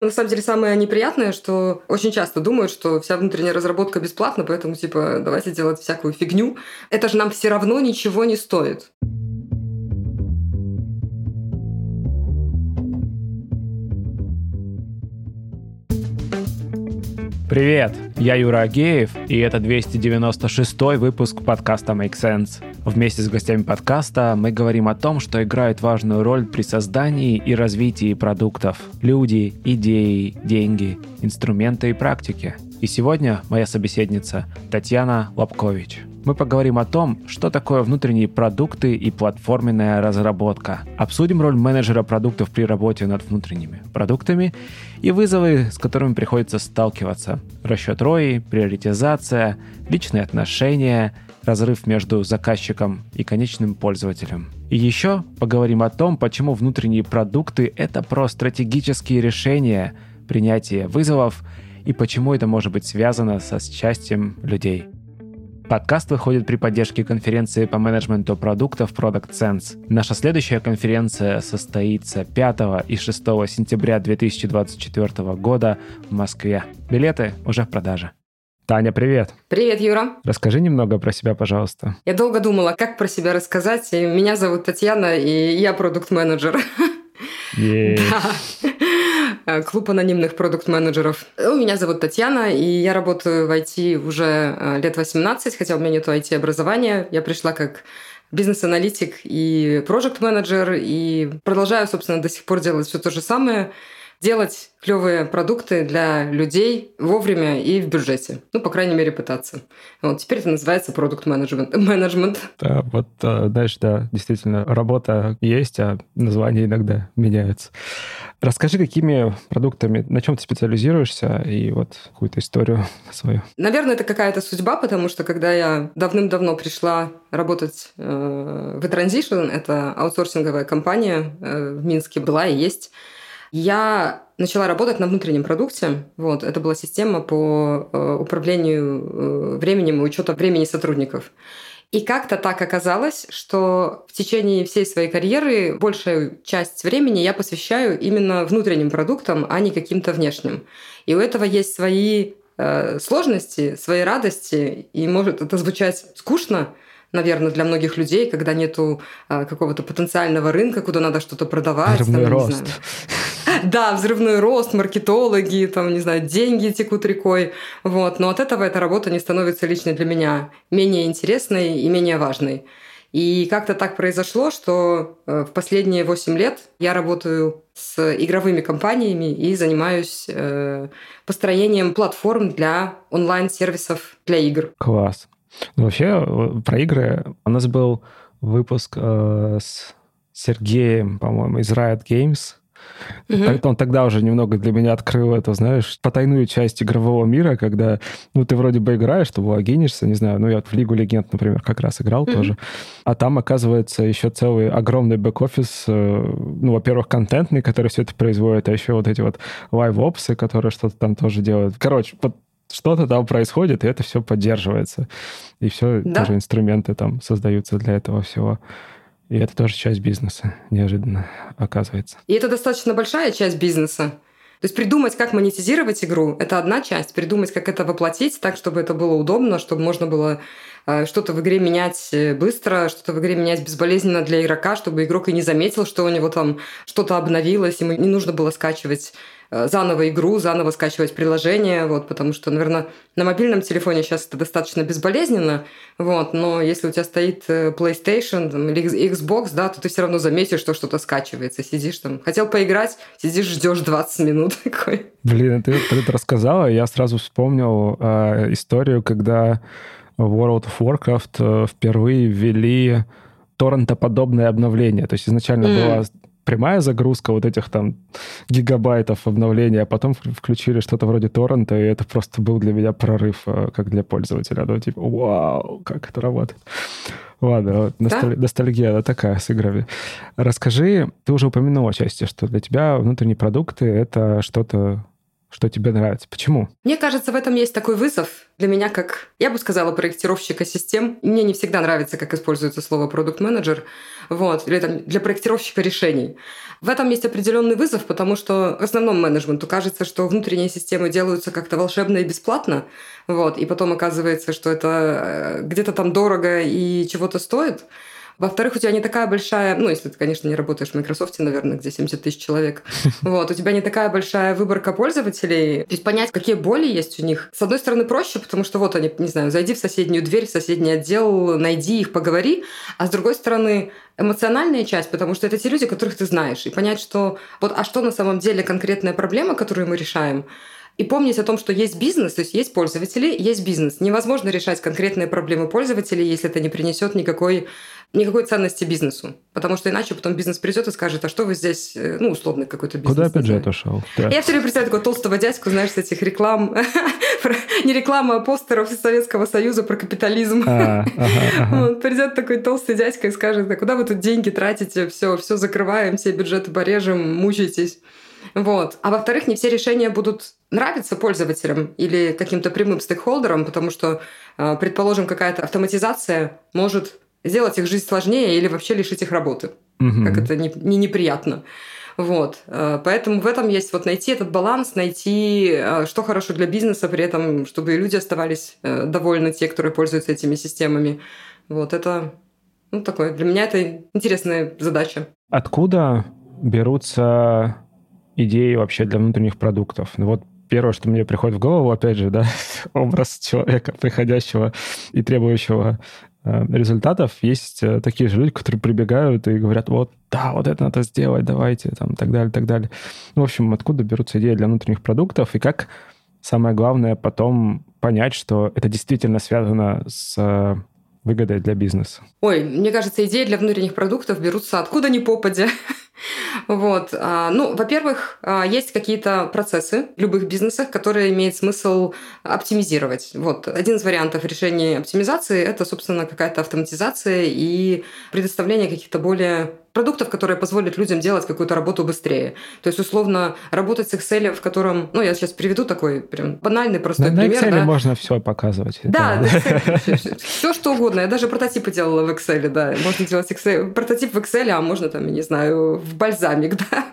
На самом деле самое неприятное, что очень часто думают, что вся внутренняя разработка бесплатна, поэтому типа давайте делать всякую фигню. Это же нам все равно ничего не стоит. Привет, я Юра Агеев, и это 296 выпуск подкаста Make Sense. Вместе с гостями подкаста мы говорим о том, что играет важную роль при создании и развитии продуктов. Люди, идеи, деньги, инструменты и практики. И сегодня моя собеседница Татьяна Лобкович. Мы поговорим о том, что такое внутренние продукты и платформенная разработка. Обсудим роль менеджера продуктов при работе над внутренними продуктами и вызовы, с которыми приходится сталкиваться. Расчет ROI, приоритизация, личные отношения, разрыв между заказчиком и конечным пользователем. И еще поговорим о том, почему внутренние продукты — это про стратегические решения, принятие вызовов и почему это может быть связано со счастьем людей. Подкаст выходит при поддержке конференции по менеджменту продуктов Product Sense. Наша следующая конференция состоится 5 и 6 сентября 2024 года в Москве. Билеты уже в продаже. Таня, привет. Привет, Юра. Расскажи немного про себя, пожалуйста. Я долго думала, как про себя рассказать. Меня зовут Татьяна, и я продукт-менеджер. Да. Клуб анонимных продукт-менеджеров. Меня зовут Татьяна, и я работаю в IT уже э, лет 18, хотя у меня нет IT-образования. Я пришла как бизнес-аналитик и проект-менеджер, и продолжаю, собственно, до сих пор делать все то же самое – делать клевые продукты для людей вовремя и в бюджете. Ну, по крайней мере, пытаться. Вот теперь это называется продукт менеджмент. менеджмент. Да, вот, э, знаешь, да, действительно, работа есть, а названия иногда меняются. Расскажи, какими продуктами, на чем ты специализируешься, и вот какую-то историю свою. Наверное, это какая-то судьба, потому что когда я давным-давно пришла работать э, в Transition, это аутсорсинговая компания э, в Минске была и есть, я начала работать на внутреннем продукте. Вот, это была система по э, управлению э, временем и учету времени сотрудников. И как-то так оказалось, что в течение всей своей карьеры большую часть времени я посвящаю именно внутренним продуктам, а не каким-то внешним. И у этого есть свои э, сложности, свои радости, и может это звучать скучно, наверное, для многих людей, когда нету э, какого-то потенциального рынка, куда надо что-то продавать. Там, рост. Да, взрывной рост, маркетологи, там, не знаю, деньги текут рекой. Вот. Но от этого эта работа не становится лично для меня менее интересной и менее важной. И как-то так произошло, что э, в последние 8 лет я работаю с игровыми компаниями и занимаюсь э, построением платформ для онлайн-сервисов для игр. Класс. Ну, вообще, э, про игры у нас был выпуск э, с Сергеем, по-моему, из Riot Games. Угу. Он тогда уже немного для меня открыл это, знаешь, потайную часть игрового мира, когда, ну, ты вроде бы играешь, ты логинишься, не знаю, ну, я в Лигу Легенд, например, как раз играл угу. тоже, а там, оказывается, еще целый огромный бэк-офис, э, ну, во-первых, контентный, который все это производит, а еще вот эти вот live-ops ы, которые что-то там тоже делают. Короче, вот что-то там происходит, и это все поддерживается. И все, да. тоже инструменты там создаются для этого всего. И это тоже часть бизнеса, неожиданно оказывается. И это достаточно большая часть бизнеса. То есть придумать, как монетизировать игру, это одна часть. Придумать, как это воплотить так, чтобы это было удобно, чтобы можно было э, что-то в игре менять э, быстро, что-то в игре менять безболезненно для игрока, чтобы игрок и не заметил, что у него там что-то обновилось, ему не нужно было скачивать заново игру, заново скачивать приложение, вот, потому что, наверное, на мобильном телефоне сейчас это достаточно безболезненно, вот, но если у тебя стоит э, PlayStation там, или Xbox, да, то ты все равно заметишь, что что-то скачивается, сидишь там, хотел поиграть, сидишь, ждешь 20 минут такой. Блин, ты, ты это рассказала, я сразу вспомнил э, историю, когда World of Warcraft э, впервые ввели торрентоподобное обновление. То есть изначально mm. была прямая загрузка вот этих там гигабайтов обновления, а потом включили что-то вроде торрента, и это просто был для меня прорыв э, как для пользователя. Ну, типа, вау, как это работает. Ладно, вот, носталь... да? ностальгия да, такая с играми. Расскажи, ты уже упомянула части, что для тебя внутренние продукты — это что-то что тебе нравится. Почему? Мне кажется, в этом есть такой вызов для меня, как, я бы сказала, проектировщика систем. Мне не всегда нравится, как используется слово продукт-менеджер, вот, или там для проектировщика решений. В этом есть определенный вызов, потому что в основном менеджменту кажется, что внутренние системы делаются как-то волшебно и бесплатно, вот, и потом оказывается, что это э, где-то там дорого и чего-то стоит. Во-вторых, у тебя не такая большая, ну, если ты, конечно, не работаешь в Microsoft, наверное, где 70 тысяч человек, вот, у тебя не такая большая выборка пользователей. То есть понять, какие боли есть у них. С одной стороны, проще, потому что вот они, не знаю, зайди в соседнюю дверь, в соседний отдел, найди их, поговори. А с другой стороны, эмоциональная часть, потому что это те люди, которых ты знаешь. И понять, что вот, а что на самом деле конкретная проблема, которую мы решаем, и помнить о том, что есть бизнес, то есть есть пользователи, есть бизнес. Невозможно решать конкретные проблемы пользователей, если это не принесет никакой, никакой ценности бизнесу. Потому что иначе потом бизнес придет и скажет, а что вы здесь, э, ну, условно, какой-то бизнес. Куда бюджет ушел? Да. Я все время представляю такого толстого дядьку, знаешь, с этих реклам, не реклама, а постеров Советского Союза про капитализм. А, Он придет такой толстый дядька и скажет, куда вы тут деньги тратите, все, все закрываем, все бюджеты порежем, мучаетесь. Вот. А во-вторых, не все решения будут нравиться пользователям или каким-то прямым стейкхолдерам, потому что, э, предположим, какая-то автоматизация может сделать их жизнь сложнее или вообще лишить их работы. Угу. Как это не, не неприятно. Вот. Э, поэтому в этом есть вот найти этот баланс, найти, э, что хорошо для бизнеса, при этом, чтобы люди оставались довольны, те, которые пользуются этими системами. Вот это ну, такое. Для меня это интересная задача. Откуда берутся идеи вообще для внутренних продуктов. Ну вот первое, что мне приходит в голову, опять же, да, образ человека, приходящего и требующего э, результатов. Есть э, такие же люди, которые прибегают и говорят, вот, да, вот это надо сделать, давайте, там, так далее, так далее. Ну, в общем, откуда берутся идеи для внутренних продуктов и как, самое главное, потом понять, что это действительно связано с э, выгодой для бизнеса? Ой, мне кажется, идеи для внутренних продуктов берутся откуда ни попадя. Вот. А, ну, во-первых, а, есть какие-то процессы в любых бизнесах, которые имеет смысл оптимизировать. Вот. Один из вариантов решения оптимизации – это, собственно, какая-то автоматизация и предоставление каких-то более продуктов, которые позволят людям делать какую-то работу быстрее. То есть, условно, работать с Excel, в котором, ну, я сейчас приведу такой прям банальный простой на, пример. На Excel да? можно все показывать. Да, все, все что угодно. Я даже прототипы делала в Excel, да. Можно делать Excel, прототип в Excel, а можно там, я не знаю, в бальзамик, да.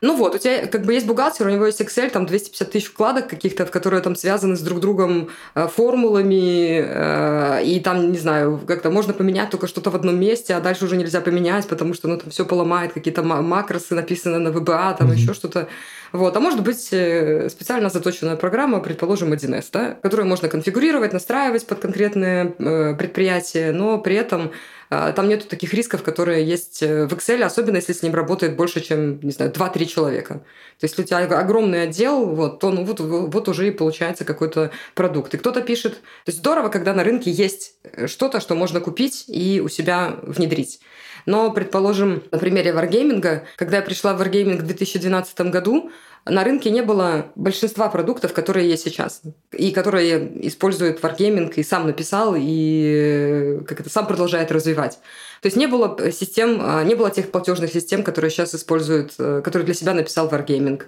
Ну вот, у тебя как бы есть бухгалтер, у него есть Excel, там 250 тысяч вкладок каких-то, которые там связаны с друг другом э, формулами, э, и там, не знаю, как-то можно поменять только что-то в одном месте, а дальше уже нельзя поменять, потому что ну, там все поломает, какие-то макросы написаны на VBA, там mm-hmm. еще что-то. Вот. А может быть э, специально заточенная программа, предположим, 1С, да, которую можно конфигурировать, настраивать под конкретное предприятие, но при этом там нету таких рисков, которые есть э, в Excel, особенно если с ним работает больше, чем, не знаю, 2-3 человека. То есть, если у тебя огромный отдел, вот, то ну, вот, вот уже и получается какой-то продукт. И кто-то пишет... То есть, здорово, когда на рынке есть э, что-то, что можно купить и у себя внедрить. Но, предположим, на примере Wargaming, когда я пришла в Wargaming в 2012 году, на рынке не было большинства продуктов, которые есть сейчас, и которые использует Wargaming, и сам написал, и как это сам продолжает развивать. То есть не было систем, а, не было тех платежных систем, которые сейчас используют, э, которые для себя написал Wargaming.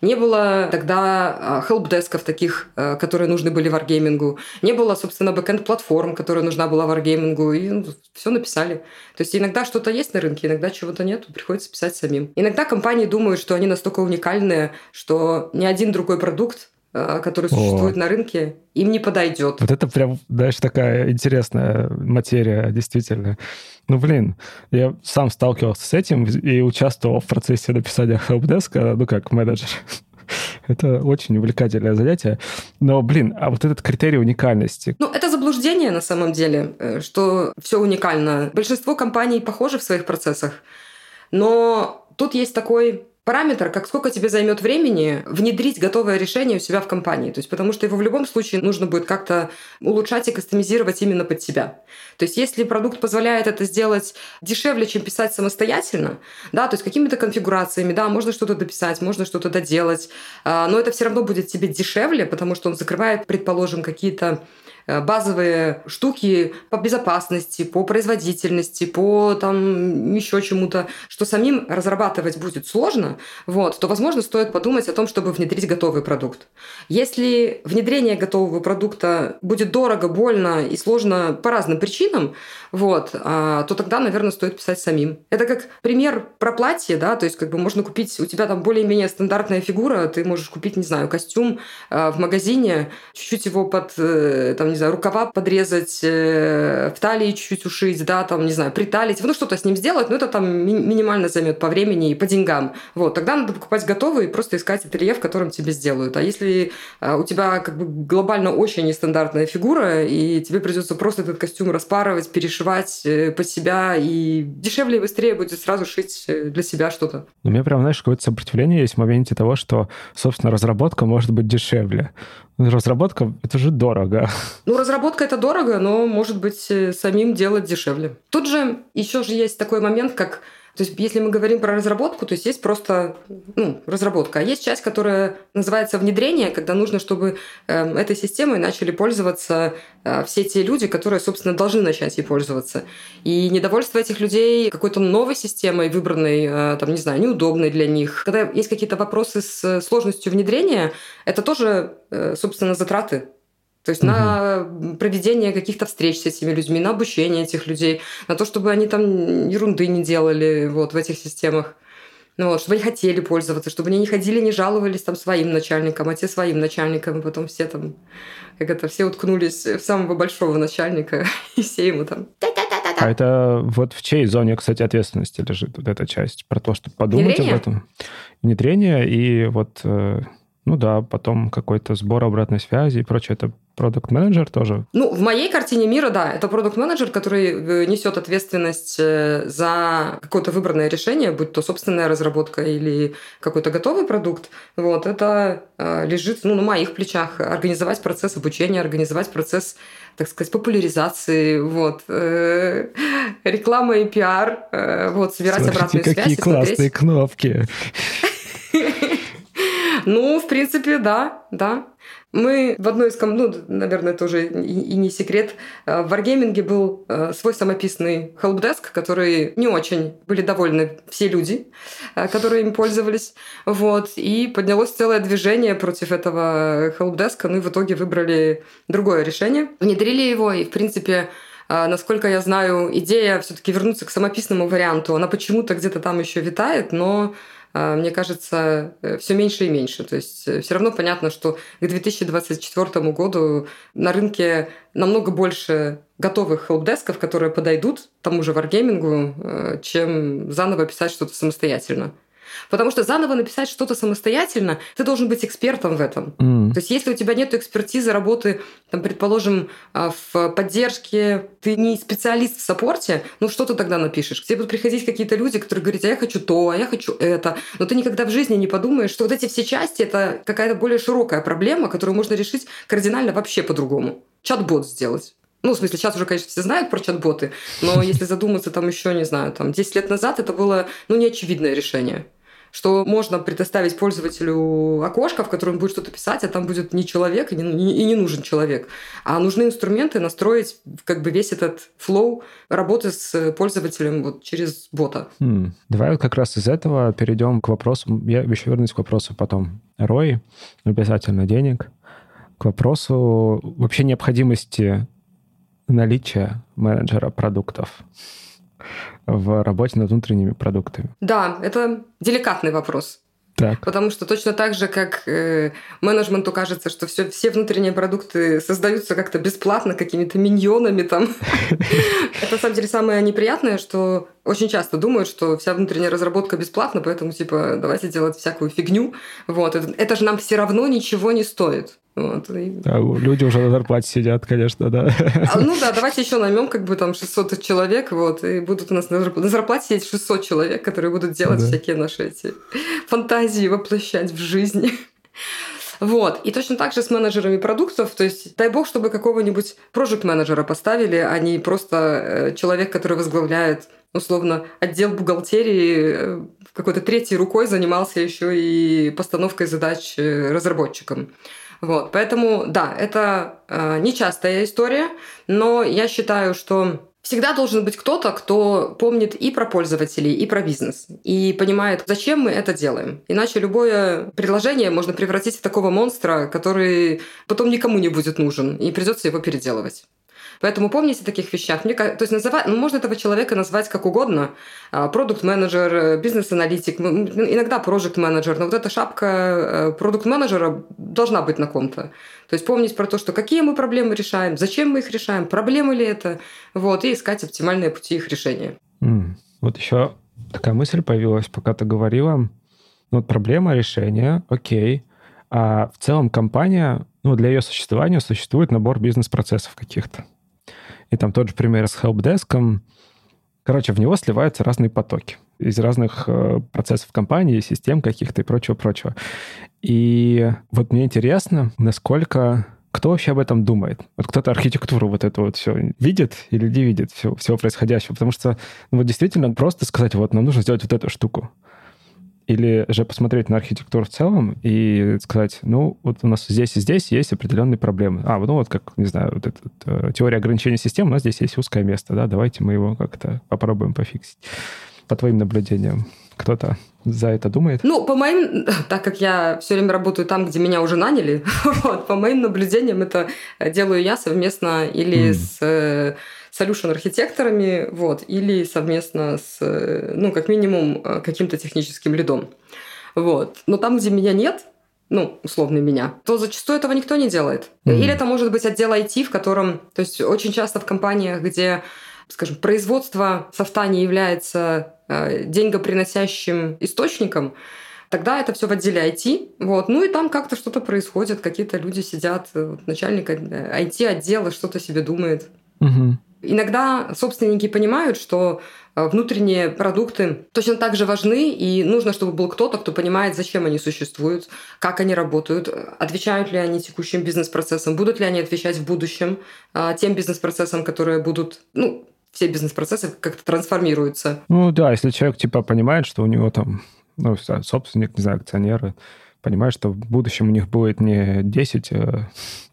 Не было тогда а, хелпдесков таких, а, которые нужны были варгеймингу. Не было, собственно, бэкэнд-платформ, которая нужна была варгеймингу. И ну, все написали. То есть иногда что-то есть на рынке, иногда чего-то нет, приходится писать самим. Иногда компании думают, что они настолько уникальные, что ни один другой продукт который существует О. на рынке, им не подойдет. Вот это прям, знаешь, такая интересная материя, действительно. Ну, блин, я сам сталкивался с этим и участвовал в процессе написания helpdesk, ну, как менеджер. Это очень увлекательное занятие. Но, блин, а вот этот критерий уникальности. Ну, это заблуждение на самом деле, э, что все уникально. Большинство компаний похожи в своих процессах. Но тут есть такой параметр, как сколько тебе займет времени внедрить готовое решение у себя в компании. То есть, потому что его в любом случае нужно будет как-то улучшать и кастомизировать именно под себя. То есть, если продукт позволяет это сделать дешевле, чем писать самостоятельно, да, то есть какими-то конфигурациями, да, можно что-то дописать, можно что-то доделать, а, но это все равно будет тебе дешевле, потому что он закрывает, предположим, какие-то базовые штуки по безопасности, по производительности, по там еще чему-то, что самим разрабатывать будет сложно, вот, то, возможно, стоит подумать о том, чтобы внедрить готовый продукт. Если внедрение готового продукта будет дорого, больно и сложно по разным причинам, вот, а, то тогда, наверное, стоит писать самим. Это как пример про платье, да, то есть как бы можно купить, у тебя там более-менее стандартная фигура, ты можешь купить, не знаю, костюм а, в магазине, чуть-чуть его под, э, там, не знаю, рукава подрезать, э, в талии чуть-чуть ушить, да, там, не знаю, приталить, ну, что-то с ним сделать, но это там минимально займет по времени и по деньгам. Вот, тогда надо покупать готовый и просто искать ателье, в котором тебе сделают. А если а, у тебя как бы глобально очень нестандартная фигура, и тебе придется просто этот костюм распарывать, перешивать э, под себя, и дешевле и быстрее будет сразу шить для себя что-то. У меня прям, знаешь, какое-то сопротивление есть в моменте того, что, собственно, разработка может быть дешевле. Разработка — это же дорого. Ну, разработка — это дорого, но, может быть, э, самим делать дешевле. Тут же еще же есть такой момент, как то есть, если мы говорим про разработку, то есть есть просто ну, разработка. А есть часть, которая называется внедрение, когда нужно, чтобы э, этой системой начали пользоваться э, все те люди, которые, собственно, должны начать ей пользоваться. И недовольство этих людей какой-то новой системой, выбранной, э, там, не знаю, неудобной для них. Когда есть какие-то вопросы с сложностью внедрения, это тоже, э, собственно, затраты то есть угу. на проведение каких-то встреч с этими людьми, на обучение этих людей, на то, чтобы они там ерунды не делали вот в этих системах. Ну, вот, чтобы они хотели пользоваться, чтобы они не ходили, не жаловались там своим начальникам, а те своим начальникам, и потом все там, как это, все уткнулись в самого большого начальника, и все ему там... А это вот в чьей зоне, кстати, ответственности лежит вот эта часть? Про то, чтобы подумать Внедрение? об этом? Внедрение и вот э, ну да, потом какой-то сбор обратной связи и прочее. Это продукт менеджер тоже? Ну, в моей картине мира, да, это продукт менеджер который э, несет ответственность э, за какое-то выбранное решение, будь то собственная разработка или какой-то готовый продукт. Вот, это э, лежит ну, на моих плечах. Организовать процесс обучения, организовать процесс так сказать, популяризации, вот, э, реклама и пиар, э, вот, собирать Смотрите, обратную какие связь. какие классные смотреть. кнопки. Ну, в принципе, да, да. Мы в одной из команд, ну, наверное, это уже и, не секрет, э, в Wargaming был э, свой самописный helpdesk, который не очень были довольны все люди, э, которые им пользовались. Вот. И поднялось целое движение против этого helpdesk, ну и в итоге выбрали другое решение. Внедрили его, и, в принципе, Насколько я знаю, идея все-таки вернуться к самописному варианту, она почему-то где-то там еще витает, но мне кажется, э, все меньше и меньше. То есть э, все равно понятно, что к 2024 году на рынке намного больше готовых хелпдесков, которые подойдут тому же варгеймингу, э, чем заново писать что-то самостоятельно. Потому что заново написать что-то самостоятельно, ты должен быть экспертом в этом. Mm. То есть, если у тебя нет экспертизы работы, там, предположим, а, в поддержке, ты не специалист в саппорте, ну что ты тогда напишешь? К тебе будут приходить какие-то люди, которые говорят, а я хочу то, а я хочу это. Но ты никогда в жизни не подумаешь, что вот эти все части — это какая-то более широкая проблема, которую можно решить кардинально вообще по-другому. Чат-бот сделать. Ну, в смысле, сейчас уже, конечно, все знают про чат-боты, но если задуматься там еще, не знаю, там 10 лет назад это было, ну, неочевидное решение что можно предоставить пользователю окошко, в котором он будет что-то писать, а там будет не человек и не, и не нужен человек. А нужны инструменты настроить как бы весь этот флоу работы с пользователем вот через бота. Хм. Давай вот как раз из этого перейдем к вопросу, я еще вернусь к вопросу потом. ROI, обязательно денег, к вопросу вообще необходимости наличия менеджера продуктов в работе над внутренними продуктами? Да, это деликатный вопрос. Так. Потому что точно так же, как э, менеджменту кажется, что все, все внутренние продукты создаются как-то бесплатно, какими-то миньонами там. Это, на самом деле, самое неприятное, что очень часто думают, что вся внутренняя разработка бесплатна, поэтому, типа, давайте делать всякую фигню. Вот. Это же нам все равно ничего не стоит. Вот. Да, люди уже на зарплате сидят, конечно, да. А, ну да, давайте еще наймем как бы там 600 человек, вот, и будут у нас на зарплате сидеть 600 человек, которые будут делать да. всякие наши эти фантазии воплощать в жизни. Вот. И точно так же с менеджерами продуктов. То есть, дай бог, чтобы какого-нибудь проект менеджера поставили, а не просто э, человек, который возглавляет условно отдел бухгалтерии э, какой-то третьей рукой занимался еще и постановкой задач э, разработчикам. Вот, поэтому, да, это э, нечастая история, но я считаю, что Всегда должен быть кто-то, кто помнит и про пользователей, и про бизнес, и понимает, зачем мы это делаем. Иначе любое предложение можно превратить в такого монстра, который потом никому не будет нужен, и придется его переделывать. Поэтому помните о таких вещах. Мне, то есть называть, ну, можно этого человека назвать как угодно. А, продукт-менеджер, бизнес-аналитик, иногда проект-менеджер. Но вот эта шапка э, продукт-менеджера должна быть на ком-то. То есть помнить про то, что какие мы проблемы решаем, зачем мы их решаем, проблемы ли это, вот, и искать оптимальные пути их решения. Mm. Вот еще такая мысль появилась, пока ты говорила. Ну, вот проблема решения, окей. А в целом компания, ну, для ее существования существует набор бизнес-процессов каких-то. И там тот же пример с helpdesk. Короче, в него сливаются разные потоки из разных э, процессов компании, систем каких-то и прочего-прочего. И вот мне интересно, насколько кто вообще об этом думает? Вот кто-то архитектуру вот это вот все видит или не видит все, всего происходящего? Потому что ну, вот действительно просто сказать, вот нам нужно сделать вот эту штуку. Или же посмотреть на архитектуру в целом и сказать, ну, вот у нас здесь и здесь есть определенные проблемы. А, ну вот как, не знаю, вот эта вот, теория ограничения систем, у нас здесь есть узкое место, да, давайте мы его как-то попробуем пофиксить. По твоим наблюдениям, кто-то за это думает? Ну, по моим, так как я все время работаю там, где меня уже наняли, вот, по моим наблюдениям это делаю я совместно или mm. с э, solution архитекторами, вот, или совместно с, ну, как минимум, э, каким-то техническим лидом. Вот. Но там, где меня нет, ну, условно меня, то зачастую этого никто не делает. Mm-hmm. Или это может быть отдел IT, в котором, то есть очень часто в компаниях, где, скажем, производство софта не является э, деньгоприносящим источником, тогда это все в отделе IT, вот, ну и там как-то что-то происходит, какие-то люди сидят, э, вот, начальник IT-отдела что-то себе думает. Угу. Иногда собственники понимают, что э, внутренние продукты точно так же важны, и нужно, чтобы был кто-то, кто понимает, зачем они существуют, как они работают, отвечают ли они текущим бизнес-процессам, будут ли они отвечать в будущем э, тем бизнес-процессам, которые будут, ну, все бизнес-процессы как-то трансформируются. Ну да, если человек типа понимает, что у него там, ну, собственник, не знаю, акционеры, понимает, что в будущем у них будет не 10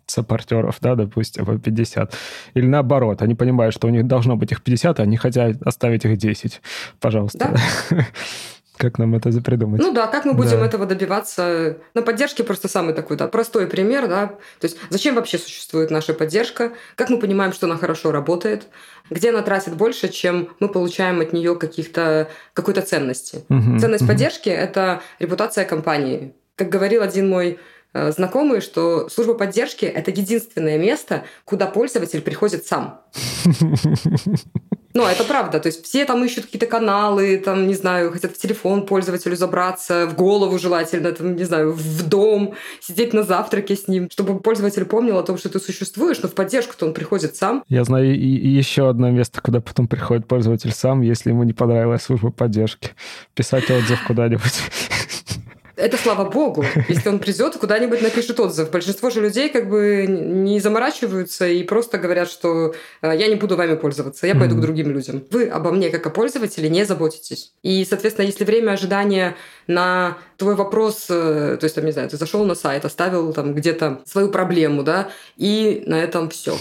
саппортеров, да, допустим, по 50. Или наоборот, они понимают, что у них должно быть их 50, а они хотят оставить их 10. Пожалуйста. Да. Как нам это придумать? Ну да, как мы будем да. этого добиваться? На поддержке просто самый такой, да, простой пример, да. То есть зачем вообще существует наша поддержка? Как мы понимаем, что она хорошо работает? Где она тратит больше, чем мы получаем от нее каких-то какой-то ценности? Угу, Ценность угу. поддержки – это репутация компании. Как говорил один мой знакомые, что служба поддержки – это единственное место, куда пользователь приходит сам. Ну, это правда. То есть все там ищут какие-то каналы, там, не знаю, хотят в телефон пользователю забраться, в голову желательно, там, не знаю, в дом, сидеть на завтраке с ним, чтобы пользователь помнил о том, что ты существуешь, но в поддержку-то он приходит сам. Я знаю и, и еще одно место, куда потом приходит пользователь сам, если ему не понравилась служба поддержки. Писать отзыв куда-нибудь. Это слава богу. Если он придет, куда-нибудь напишет отзыв. Большинство же людей как бы не заморачиваются и просто говорят, что «Э, я не буду вами пользоваться, я пойду mm-hmm. к другим людям. Вы обо мне как о пользователе не заботитесь. И, соответственно, если время ожидания на твой вопрос, э, то есть, там, не знаю, ты зашел на сайт, оставил там где-то свою проблему, да, и на этом все.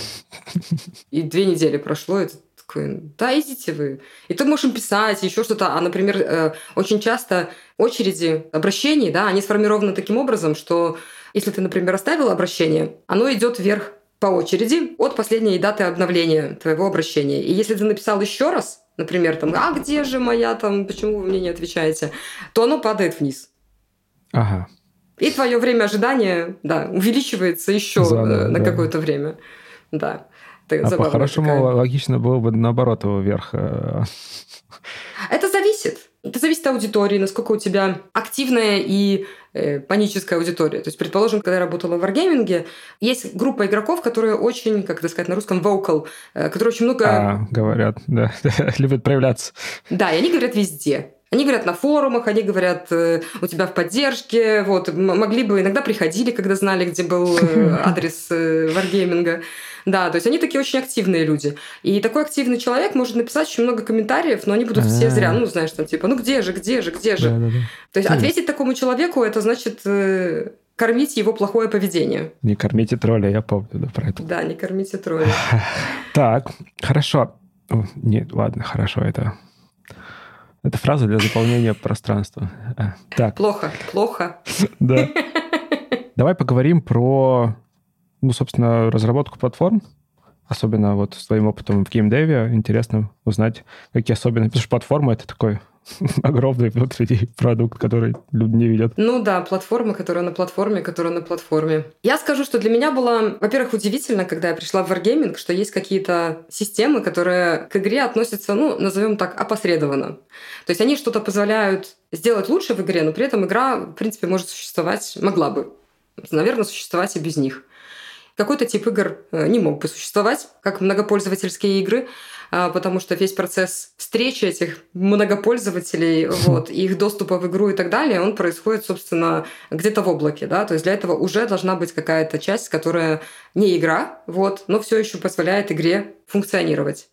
И две недели прошло, и такой, да, идите вы. И ты можешь им писать, еще что-то. А, например, э, очень часто очереди обращений, да, они сформированы таким образом, что если ты, например, оставил обращение, оно идет вверх по очереди от последней даты обновления твоего обращения. И если ты написал еще раз, например, там, а где же моя там, почему вы мне не отвечаете, то оно падает вниз. Ага. И твое время ожидания, да, увеличивается еще Заново, на да. какое-то время. Да. А по-хорошему такая. логично было бы наоборот его вверх. Э, Это зависит. Это зависит от аудитории, насколько у тебя активная и э, паническая аудитория. То есть, предположим, когда я работала в Wargaming, есть группа игроков, которые очень, как это сказать на русском, vocal, э, которые очень много... А, говорят, да, любят проявляться. Да, и они говорят везде. Они говорят на форумах, они говорят э, у тебя в поддержке, вот, могли бы, иногда приходили, когда знали, где был э, адрес э, Wargaming. Да, то есть они такие очень активные люди. И такой активный человек может написать очень много комментариев, но они будут все зря, ну, знаешь, там типа, ну где же, где же, где же. То есть ответить такому человеку, это значит кормить его плохое поведение. Не кормите тролля, я помню да, про это. Да, не кормите тролля. Так, хорошо. Нет, ладно, хорошо, это... Это фраза для заполнения пространства. А, так. Плохо, плохо. Да. Давай поговорим про, ну, собственно, разработку платформ. Особенно вот с твоим опытом в геймдеве. Интересно узнать, какие особенности. Потому что платформа — это такой огромный внутренний продукт, который люди не видят. Ну да, платформа, которая на платформе, которая на платформе. Я скажу, что для меня было, во-первых, удивительно, когда я пришла в Wargaming, что есть какие-то системы, которые к игре относятся, ну, назовем так, опосредованно. То есть они что-то позволяют сделать лучше в игре, но при этом игра, в принципе, может существовать, могла бы, наверное, существовать и без них. Какой-то тип игр э, не мог бы существовать, как многопользовательские игры, потому что весь процесс встречи этих многопользователей, вот, их доступа в игру и так далее, он происходит, собственно, где-то в облаке, да, то есть для этого уже должна быть какая-то часть, которая не игра, вот, но все еще позволяет игре функционировать.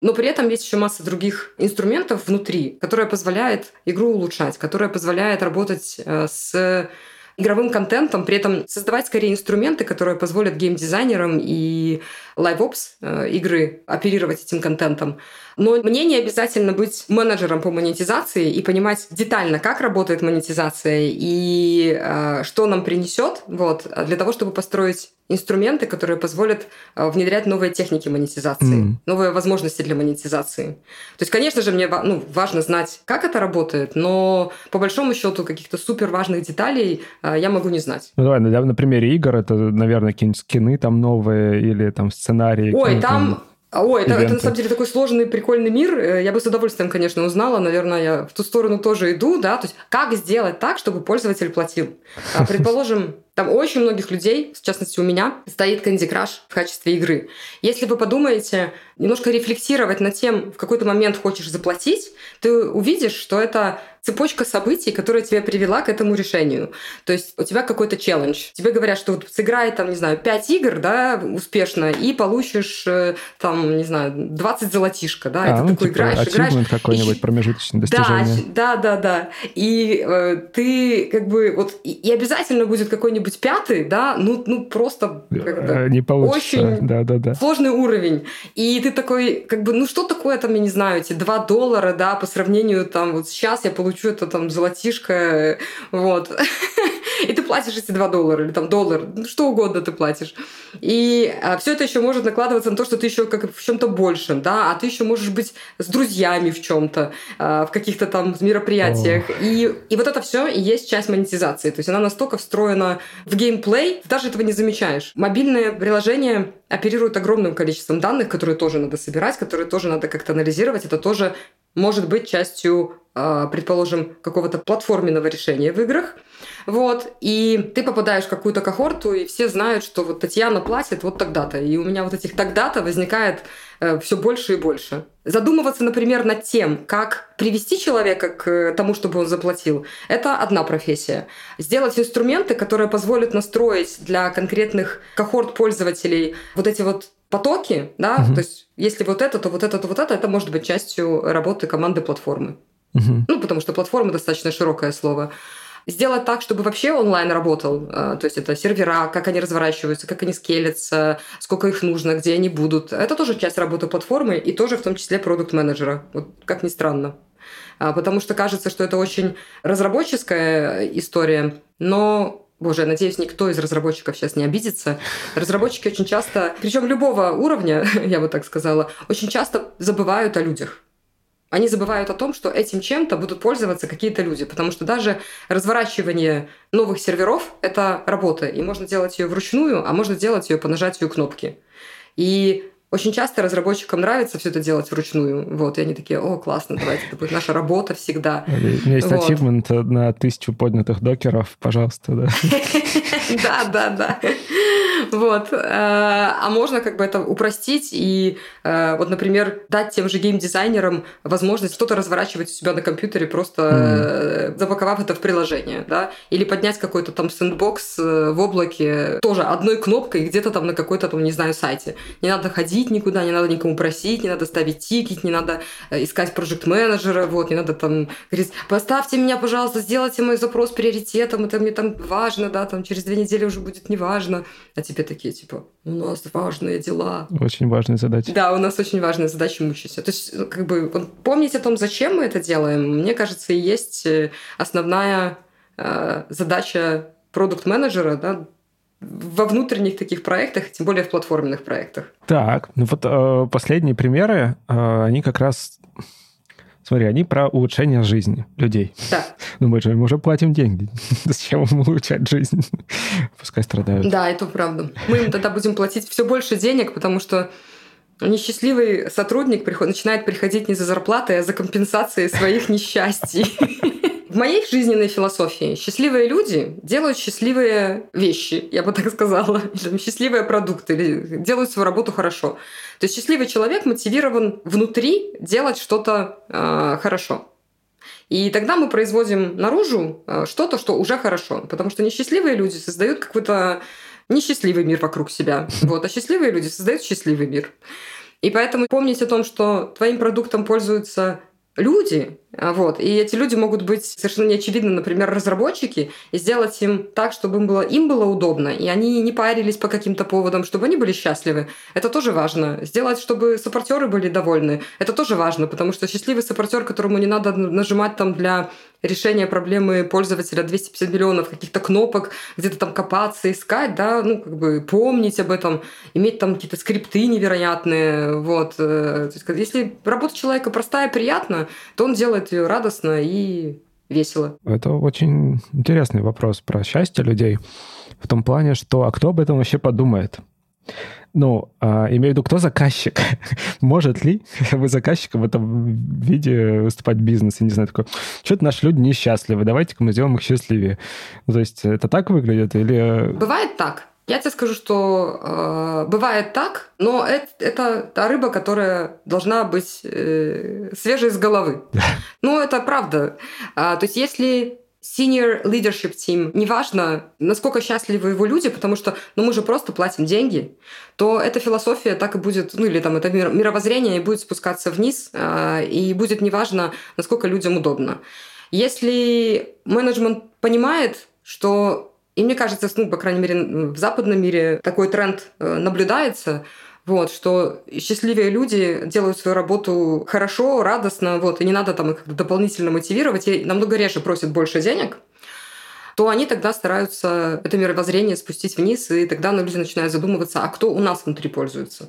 Но при этом есть еще масса других инструментов внутри, которая позволяет игру улучшать, которая позволяет работать э, с игровым контентом, при этом создавать скорее инструменты, которые позволят геймдизайнерам и LiveOps э, игры оперировать этим контентом. Но мне не обязательно быть менеджером по монетизации и понимать детально, как работает монетизация и э, что нам принесет, вот, для того, чтобы построить инструменты, которые позволят э, внедрять новые техники монетизации, mm. новые возможности для монетизации. То есть, конечно же, мне ну, важно знать, как это работает, но по большому счету каких-то супер важных деталей э, я могу не знать. Ну давай, на, на примере игр это, наверное, какие-нибудь скины там новые или там сценарии. Ой, там Ой, это, это на самом деле такой сложный, прикольный мир. Э, я бы с удовольствием, конечно, узнала. Наверное, я в ту сторону тоже иду, да. То есть, как сделать так, чтобы пользователь платил? А, предположим, там очень многих людей, в частности у меня, стоит Candy Crush в качестве игры. Если вы подумаете, немножко рефлексировать над тем, в какой-то момент хочешь заплатить, ты увидишь, что это цепочка событий, которая тебя привела к этому решению. То есть у тебя какой-то челлендж. Тебе говорят, что вот сыграй там, не знаю, 5 игр, да, успешно, и получишь э, там, не знаю, 20 золотишко, да, а, и ты ну, такой типа, играешь, играешь. какой-нибудь и... промежуточное достижение. Да, да, да, да. И э, ты как бы вот, и, и обязательно будет какой-нибудь пятый, да, ну, ну просто не получится. очень да, да, да. сложный уровень. И ты такой, как бы, ну что такое там, я не знаю, эти 2 доллара, да, по сравнению там вот сейчас я получу получу это там золотишко, вот. И ты платишь эти 2 доллара или там доллар, ну, что угодно ты платишь. И а, все это еще может накладываться на то, что ты еще как в чем-то большем, да, а ты еще можешь быть с друзьями в чем-то, а, в каких-то там мероприятиях. И, и вот это все и есть часть монетизации. То есть она настолько встроена в геймплей, ты даже этого не замечаешь. Мобильное приложение оперирует огромным количеством данных, которые тоже надо собирать, которые тоже надо как-то анализировать. Это тоже может быть частью, а, предположим, какого-то платформенного решения в играх. Вот, и ты попадаешь в какую-то кохорту, и все знают, что вот Татьяна платит вот тогда-то. И у меня вот этих тогда-то возникает э, все больше и больше. Задумываться, например, над тем, как привести человека к тому, чтобы он заплатил, это одна профессия. Сделать инструменты, которые позволят настроить для конкретных кохорт пользователей вот эти вот потоки, да, угу. то есть если вот это, то вот это, то вот это, это может быть частью работы команды платформы. Угу. Ну, потому что платформа достаточно широкое слово. Сделать так, чтобы вообще онлайн работал, а, то есть это сервера, как они разворачиваются, как они скелятся, сколько их нужно, где они будут. Это тоже часть работы платформы и тоже в том числе продукт-менеджера, вот как ни странно. А, потому что кажется, что это очень разработческая история, но Боже, я надеюсь, никто из разработчиков сейчас не обидится. Разработчики очень часто, причем любого уровня, я бы так сказала, очень часто забывают о людях. Они забывают о том, что этим чем-то будут пользоваться какие-то люди, потому что даже разворачивание новых серверов – это работа, и можно делать ее вручную, а можно делать ее по нажатию кнопки. И очень часто разработчикам нравится все это делать вручную. Вот, и они такие, о, классно, давайте, это будет наша работа всегда. У меня есть вот. ачивмент на тысячу поднятых докеров, пожалуйста, да. Да, да, да. Вот. Э, а можно как бы это упростить и э, вот, например, дать тем же геймдизайнерам возможность что-то разворачивать у себя на компьютере, просто mm. запаковав это в приложение, да, или поднять какой-то там сэндбокс в облаке тоже одной кнопкой где-то там на какой-то там, не знаю, сайте. Не надо ходить никуда, не надо никому просить, не надо ставить тикет, не надо искать проект менеджера вот, не надо там говорить, поставьте меня, пожалуйста, сделайте мой запрос приоритетом, это мне там важно, да, там через две недели уже будет неважно. А тебе такие, типа, у нас важные дела. Очень важные задачи. Да, у нас очень важные задачи мучайся. То есть, ну, как бы, помнить о том, зачем мы это делаем, мне кажется, и есть э, основная э, задача продукт-менеджера, да, во внутренних таких проектах, тем более в платформенных проектах. Так, ну вот э, последние примеры, э, они как раз, смотри, они про улучшение жизни людей. Да. Ну мы же им уже платим деньги. Зачем им улучшать жизнь? Пускай страдают. Да, это правда. Мы им тогда будем платить все больше денег, потому что несчастливый сотрудник приход... начинает приходить не за зарплатой, а за компенсацией своих несчастий. В моей жизненной философии счастливые люди делают счастливые вещи, я бы так сказала, счастливые продукты, делают свою работу хорошо. То есть счастливый человек мотивирован внутри делать что-то э, хорошо. И тогда мы производим наружу э, что-то, что уже хорошо. Потому что несчастливые люди создают какой-то несчастливый мир вокруг себя. Вот, а счастливые люди создают счастливый мир. И поэтому помнить о том, что твоим продуктом пользуются люди, а, вот, и эти люди могут быть совершенно неочевидно, например, разработчики, и сделать им так, чтобы им было, им было удобно, и они не парились по каким-то поводам, чтобы они были счастливы. Это тоже важно. Сделать, чтобы саппортеры были довольны, это тоже важно, потому что счастливый саппортер, которому не надо нажимать там для решения проблемы пользователя 250 миллионов каких-то кнопок, где-то там копаться, искать, да, ну, как бы помнить об этом, иметь там какие-то скрипты невероятные, вот. Э, то есть, если работа человека простая, приятна, то он делает ее радостно и весело. Это очень интересный вопрос про счастье людей в том плане, что а кто об этом вообще подумает? Ну, а, имею в виду, кто заказчик? Может ли вы заказчиком в этом виде выступать в бизнесе? Не знаю, такой, что-то наши люди несчастливы, давайте-ка мы сделаем их счастливее. Ну, то есть это так выглядит или... Бывает так. Я тебе скажу, что э, бывает так, но это, это та рыба, которая должна быть э, свежей из головы. Ну, это правда. А, то есть, если senior leadership team, неважно, насколько счастливы его люди, потому что ну, мы же просто платим деньги, то эта философия так и будет, ну или там это мировоззрение и будет спускаться вниз, э, и будет неважно, насколько людям удобно. Если менеджмент понимает, что и мне кажется, ну, по крайней мере, в западном мире такой тренд э, наблюдается, вот, что счастливые люди делают свою работу хорошо, радостно, вот, и не надо там их дополнительно мотивировать, и намного реже просят больше денег, то они тогда стараются это мировоззрение спустить вниз, и тогда люди начинают задумываться, а кто у нас внутри пользуется.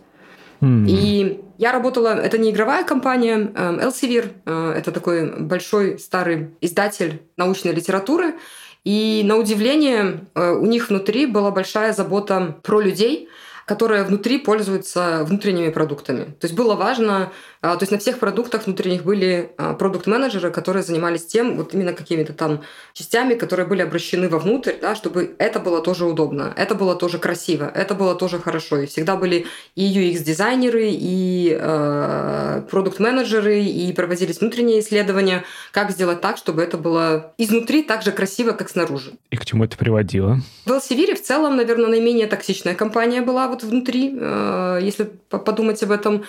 Mm-hmm. И я работала, это не игровая компания, эм, Elsevier, э, это такой большой старый издатель научной литературы, и на удивление э, у них внутри была большая забота про людей, которые внутри пользуются внутренними продуктами. То есть было важно а, то есть на всех продуктах внутренних были а, продукт-менеджеры, которые занимались тем, вот именно какими-то там частями, которые были обращены вовнутрь, да, чтобы это было тоже удобно, это было тоже красиво, это было тоже хорошо. И всегда были и UX-дизайнеры, и э, продукт-менеджеры, и проводились внутренние исследования, как сделать так, чтобы это было изнутри так же красиво, как снаружи. И к чему это приводило? В Elsevier в целом, наверное, наименее токсичная компания была вот внутри, э, если подумать об этом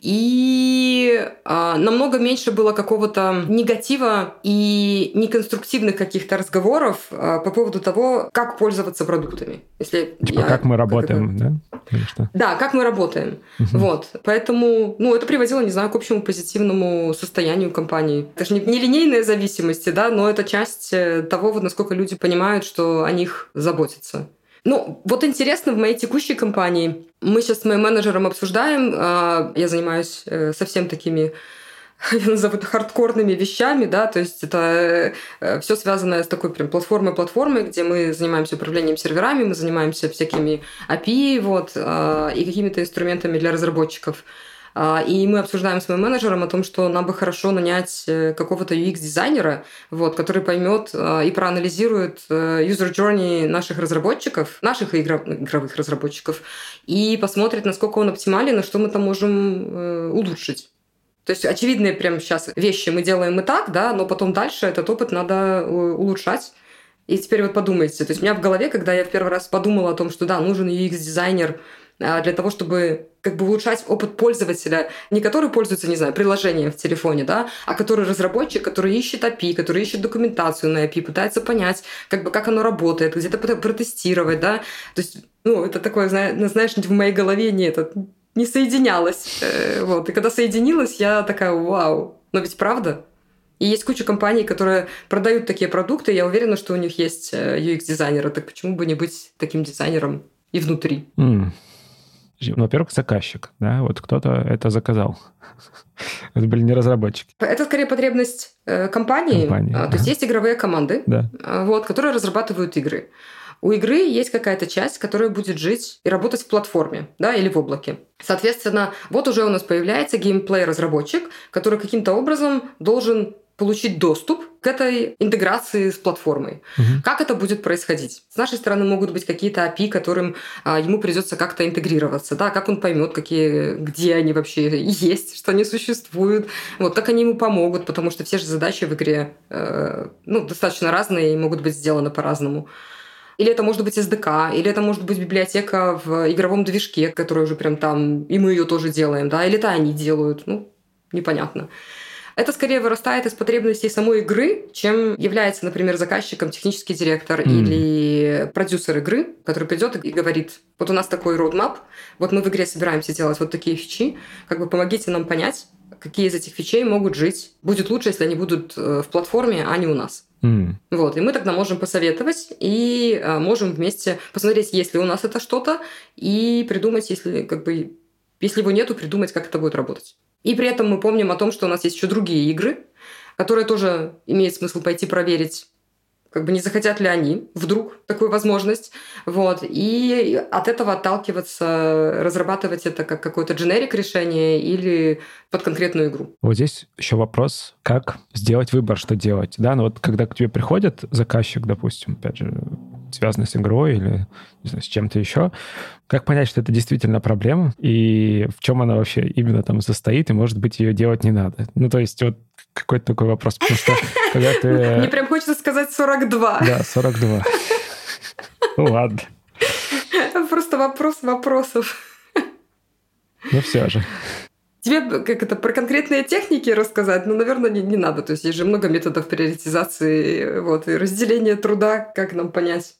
и а, намного меньше было какого-то негатива и неконструктивных каких-то разговоров а, по поводу того, как пользоваться продуктами. Если типа, я, как мы работаем, как да? Конечно. Да, как мы работаем. Угу. Вот. Поэтому, ну, это приводило, не знаю, к общему позитивному состоянию компании. Это же не, не линейная зависимость, да, но это часть э, того, вот насколько люди понимают, что о них заботятся. Ну, вот интересно, в моей текущей компании мы сейчас с моим менеджером обсуждаем, а, я занимаюсь э, совсем такими я назову это хардкорными вещами, да, то есть это э, все связанное с такой прям платформой-платформой, где мы занимаемся управлением серверами, мы занимаемся всякими API, вот, а, и какими-то инструментами для разработчиков. А, и мы обсуждаем с моим менеджером о том, что нам бы хорошо нанять э, какого-то UX-дизайнера, вот, который поймет а, и проанализирует э, user journey наших разработчиков, наших игровых разработчиков, и посмотрит, насколько он оптимален, и что мы там можем э, улучшить. То есть очевидные прямо сейчас вещи мы делаем и так, да, но потом дальше этот опыт надо улучшать. И теперь вот подумайте, то есть у меня в голове, когда я в первый раз подумала о том, что да, нужен UX-дизайнер, для того, чтобы как бы улучшать опыт пользователя, не который пользуется, не знаю, приложением в телефоне, да, а который разработчик, который ищет API, который ищет документацию на API, пытается понять, как бы, как оно работает, где-то протестировать, да. То есть, ну, это такое, знаешь, в моей голове не, это не соединялось. Э, вот. И когда соединилось, я такая, вау, но ведь правда? И есть куча компаний, которые продают такие продукты, я уверена, что у них есть э, UX-дизайнеры, так почему бы не быть таким дизайнером и внутри? Mm. Во-первых, заказчик, да, вот кто-то это заказал. это были не разработчики. Это скорее потребность э, компании. компании а, то есть есть игровые команды, да. А, вот, которые разрабатывают игры. У игры есть какая-то часть, которая будет жить и работать в платформе, да, или в облаке. Соответственно, вот уже у нас появляется геймплей-разработчик, который каким-то образом должен получить доступ к этой интеграции с платформой. Угу. Как это будет происходить? С нашей стороны могут быть какие-то API, которым а, ему придется как-то интегрироваться, да, как он поймет, какие, где они вообще есть, что они существуют, вот, как они ему помогут, потому что все же задачи в игре э, ну, достаточно разные и могут быть сделаны по-разному. Или это может быть SDK, или это может быть библиотека в игровом движке, которая уже прям там, и мы ее тоже делаем, да, или это они делают, ну, непонятно. Это скорее вырастает из потребностей самой игры, чем является, например, заказчиком технический директор mm. или продюсер игры, который придет и говорит, вот у нас такой roadmap, вот мы в игре собираемся делать вот такие фичи, как бы помогите нам понять, какие из этих фичей могут жить. Будет лучше, если они будут э, в платформе, а не у нас. Mm. Вот, и мы тогда можем посоветовать и а, можем вместе посмотреть, есть ли у нас это что-то, и придумать, если как бы если его нету, придумать, как это будет работать. И при этом мы помним о том, что у нас есть еще другие игры, которые тоже имеет смысл пойти проверить, как бы не захотят ли они вдруг такую возможность. Вот. И от этого отталкиваться, разрабатывать это как какое-то дженерик решение или под конкретную игру. Вот здесь еще вопрос, как сделать выбор, что делать. Да, но ну вот когда к тебе приходит заказчик, допустим, опять же, связанный с игрой или не знаю, с чем-то еще, как понять, что это действительно проблема и в чем она вообще именно там состоит, и, может быть, ее делать не надо? Ну, то есть вот какой-то такой вопрос, потому что когда ты... Мне прям хочется сказать 42. Да, 42. Ну, ладно. Просто вопрос вопросов. Ну, все же. Тебе как это про конкретные техники рассказать, ну, наверное, не, не надо. То есть есть же много методов приоритизации вот, и разделения труда, как нам понять.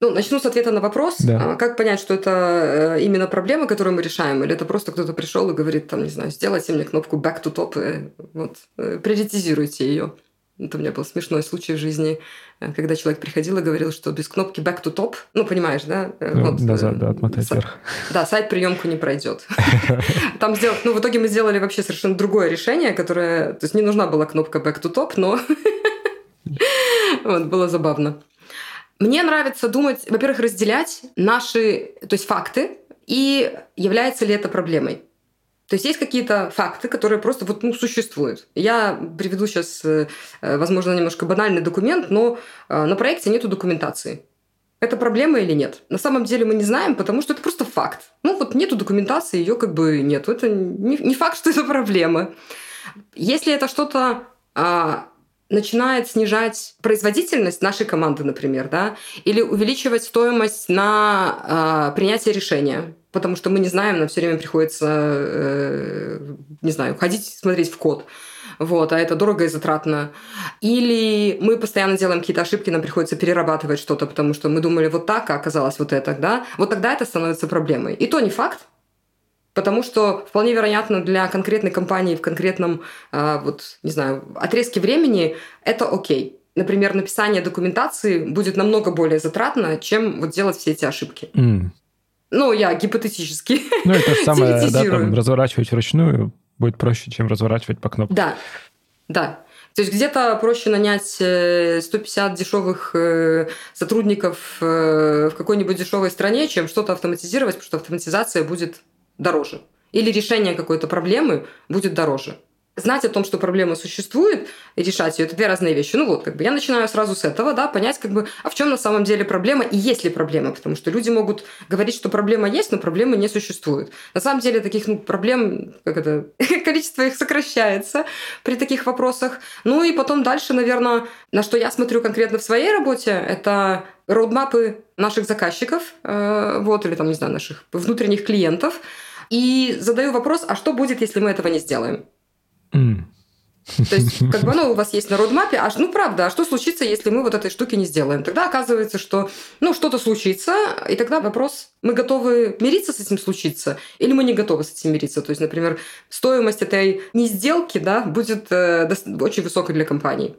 Ну, начну с ответа на вопрос. Да. А, как понять, что это э, именно проблема, которую мы решаем, или это просто кто-то пришел и говорит, там, не знаю, сделайте мне кнопку back to top, и вот, э, приоритизируйте ее. Это у меня был смешной случай в жизни, э, когда человек приходил и говорил, что без кнопки back to top, ну, понимаешь, да? Ну, вот, назад, да, отмотать вверх. Да, сайт приемку не пройдет. Там сделать, ну, в итоге мы сделали вообще совершенно другое решение, которое, то есть не нужна была кнопка back to top, но вот, было забавно. Мне нравится думать, во-первых, разделять наши, то есть факты, и является ли это проблемой. То есть есть какие-то факты, которые просто вот, ну, существуют. Я приведу сейчас, э, возможно, немножко банальный документ, но э, на проекте нету документации. Это проблема или нет? На самом деле мы не знаем, потому что это просто факт. Ну вот нету документации, ее как бы нету. Это не, не факт, что это проблема. Если это что-то а, начинает снижать производительность нашей команды, например, да, или увеличивать стоимость на э, принятие решения, потому что мы не знаем, нам все время приходится, э, не знаю, ходить смотреть в код. Вот, а это дорого и затратно. Или мы постоянно делаем какие-то ошибки, нам приходится перерабатывать что-то, потому что мы думали вот так, а оказалось вот это, да. Вот тогда это становится проблемой. И то не факт, Потому что вполне вероятно для конкретной компании в конкретном, а, вот, не знаю, отрезке времени это окей. Например, написание документации будет намного более затратно, чем вот делать все эти ошибки. Mm. Ну, я гипотетически. Ну, это же самое, да, там, разворачивать вручную будет проще, чем разворачивать по кнопке. Да, да. То есть где-то проще нанять 150 э, дешевых э, сотрудников э, в какой-нибудь дешевой стране, чем что-то автоматизировать, потому что автоматизация будет дороже. Или решение какой-то проблемы будет дороже. Знать о том, что проблема существует, и решать ее, это две разные вещи. Ну вот, как бы я начинаю сразу с этого, да, понять, как бы, а в чем на самом деле проблема и есть ли проблема, потому что люди могут говорить, что проблема есть, но проблемы не существует. На самом деле таких ну, проблем, как это, количество их сокращается при таких вопросах. Ну и потом дальше, наверное, на что я смотрю конкретно в своей работе, это роудмапы наших заказчиков, э, вот, или там, не знаю, наших внутренних клиентов, и задаю вопрос, а что будет, если мы этого не сделаем? Mm. То есть, как бы оно у вас есть на родмапе, а ну правда, а что случится, если мы вот этой штуки не сделаем? Тогда оказывается, что ну что-то случится, и тогда вопрос, мы готовы мириться с этим случиться, или мы не готовы с этим мириться? То есть, например, стоимость этой не сделки, да, будет э, очень высокой для компании,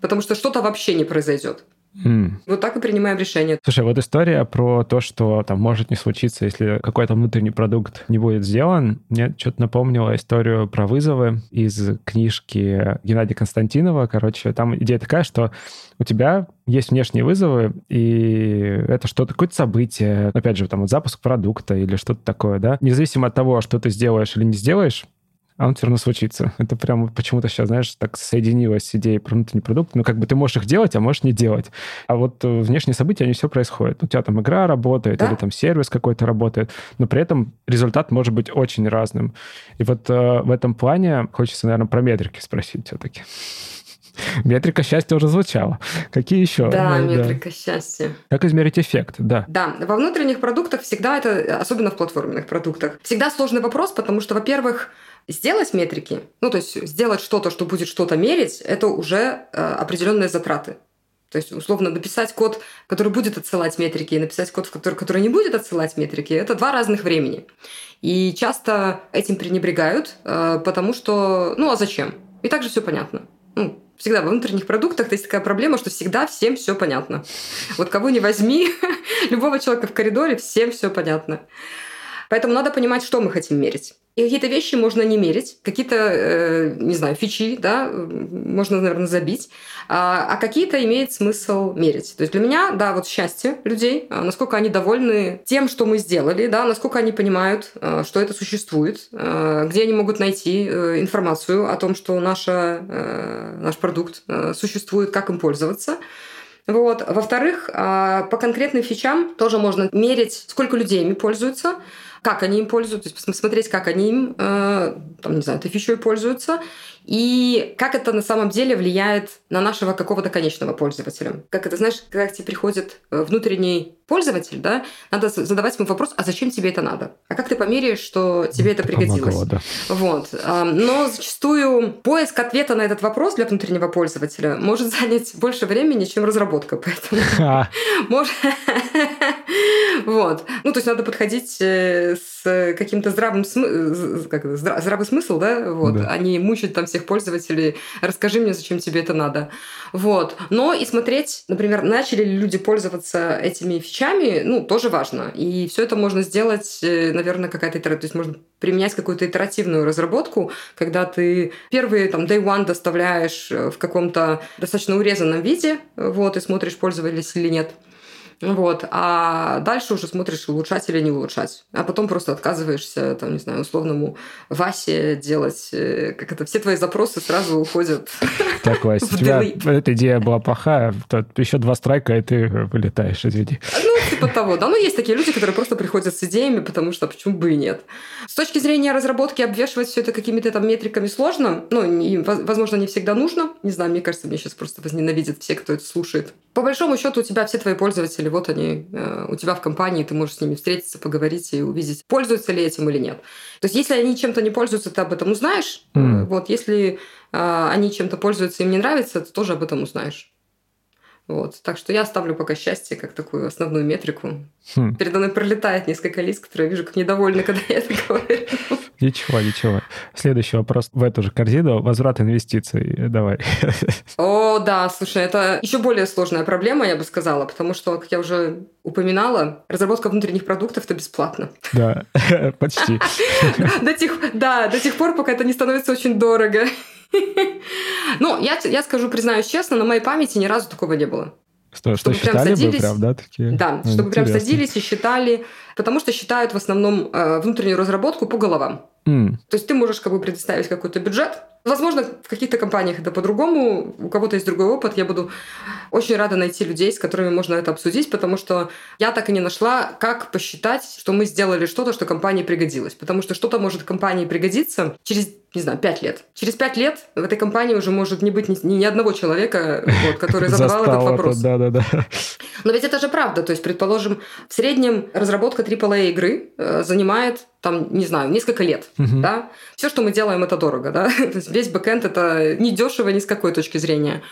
потому что что-то вообще не произойдет. Mm. Вот так и принимаем решение. Слушай, вот история про то, что там может не случиться, если какой-то внутренний продукт не будет сделан, мне что-то напомнило историю про вызовы из книжки Геннадия Константинова. Короче, там идея такая, что у тебя есть внешние вызовы, и это что-то, какое-то событие, опять же, там, вот запуск продукта или что-то такое, да. Независимо от того, что ты сделаешь или не сделаешь, а он все равно случится. Это прям почему-то сейчас, знаешь, так соединилось с идеей про внутренний продукт. Ну, как бы ты можешь их делать, а можешь не делать. А вот э, внешние события, они все происходят. У тебя там игра работает, да? или там сервис какой-то работает, но при этом результат может быть очень разным. И вот э, в этом плане хочется, наверное, про метрики спросить все-таки. Метрика счастья уже звучала. Какие еще? Да, ну, метрика да. счастья. Как измерить эффект? Да. Да, во внутренних продуктах всегда это, особенно в платформенных продуктах, всегда сложный вопрос, потому что, во-первых, Сделать метрики, ну то есть сделать что-то, что будет что-то мерить, это уже э, определенные затраты. То есть, условно, написать код, который будет отсылать метрики, и написать код, который, который не будет отсылать метрики, это два разных времени. И часто этим пренебрегают, э, потому что, ну а зачем? И также все понятно. Ну, всегда во внутренних продуктах есть такая проблема, что всегда всем все понятно. Вот кого не возьми, любого человека в коридоре, всем все понятно. Поэтому надо понимать, что мы хотим мерить. И какие-то вещи можно не мерить, какие-то, э, не знаю, фичи, да, можно, наверное, забить, а, а какие-то имеет смысл мерить. То есть для меня, да, вот счастье людей, а, насколько они довольны тем, что мы сделали, да, насколько они понимают, а, что это существует, а, где они могут найти э, информацию о том, что наша, э, наш продукт э, существует, как им пользоваться. Вот. Во-вторых, по конкретным фичам тоже можно мерить, сколько людей ими пользуются, как они им пользуются, то есть посмотреть, как они им, э, там, не знаю, этой фичой пользуются, и как это на самом деле влияет на нашего какого-то конечного пользователя. Как это, знаешь, когда к тебе приходит э, внутренний пользователь, да, надо задавать ему вопрос, а зачем тебе это надо? А как ты померяешь, что тебе это пригодилось? Помогло, да. Вот. Но зачастую поиск ответа на этот вопрос для внутреннего пользователя может занять больше времени, чем разработка, поэтому. Вот. Ну, то есть надо подходить э, с каким-то здравым смыслом, как здравый смысл, да, вот, да. а не мучить там всех пользователей, расскажи мне, зачем тебе это надо. Вот. Но и смотреть, например, начали ли люди пользоваться этими фичами, ну, тоже важно. И все это можно сделать, э, наверное, какая-то итерация, то есть можно применять какую-то итеративную разработку, когда ты первые там day one доставляешь э, в каком-то достаточно урезанном виде, вот, и смотришь, пользовались или нет. Вот. А дальше уже смотришь, улучшать или не улучшать. А потом просто отказываешься, там, не знаю, условному Васе делать, э, как это, все твои запросы сразу уходят Так, Вася, у тебя эта идея была плохая, еще два страйка, и ты вылетаешь, извини. Ну, типа того, да. Ну, есть такие люди, которые просто приходят с идеями, потому что почему бы и нет. С точки зрения разработки обвешивать все это какими-то там метриками сложно. Ну, возможно, не всегда нужно. Не знаю, мне кажется, мне сейчас просто возненавидят все, кто это слушает. По большому счету у тебя все твои пользователи пользователи, вот они э, у тебя в компании, ты можешь с ними встретиться, поговорить и увидеть, пользуются ли этим или нет. То есть, если они чем-то не пользуются, ты об этом узнаешь. Mm. Вот, если э, они чем-то пользуются, им не нравится, ты тоже об этом узнаешь. Вот. Так что я ставлю пока счастье как такую основную метрику. Хм. Передо мной пролетает несколько лист, которые я вижу как недовольны, когда я это говорю. Ничего, ничего. Следующий вопрос в эту же корзину. Возврат инвестиций. Давай. О, да, слушай, это еще более сложная проблема, я бы сказала, потому что, как я уже упоминала, разработка внутренних продуктов это бесплатно. Да, почти. До тех, да, до тех пор, пока это не становится очень дорого. Ну, я, я скажу, признаюсь честно, на моей памяти ни разу такого не было. Что, чтобы что считали садились, бы прям, да, такие? Да, ну, чтобы прям садились и считали, потому что считают в основном э, внутреннюю разработку по головам. Mm. То есть ты можешь как бы предоставить какой-то бюджет, Возможно, в каких-то компаниях это по-другому, у кого-то есть другой опыт. Я буду очень рада найти людей, с которыми можно это обсудить, потому что я так и не нашла, как посчитать, что мы сделали что-то, что компании пригодилось. Потому что что-то может компании пригодиться через не знаю, пять лет. Через пять лет в этой компании уже может не быть ни, ни одного человека, вот, который задавал этот вопрос. Да, да, да. Но ведь это же правда. То есть, предположим, в среднем разработка AAA игры э, занимает там, не знаю, несколько лет, угу. да. Все, что мы делаем, это дорого, да. То есть весь бэкэнд это не дешево ни с какой точки зрения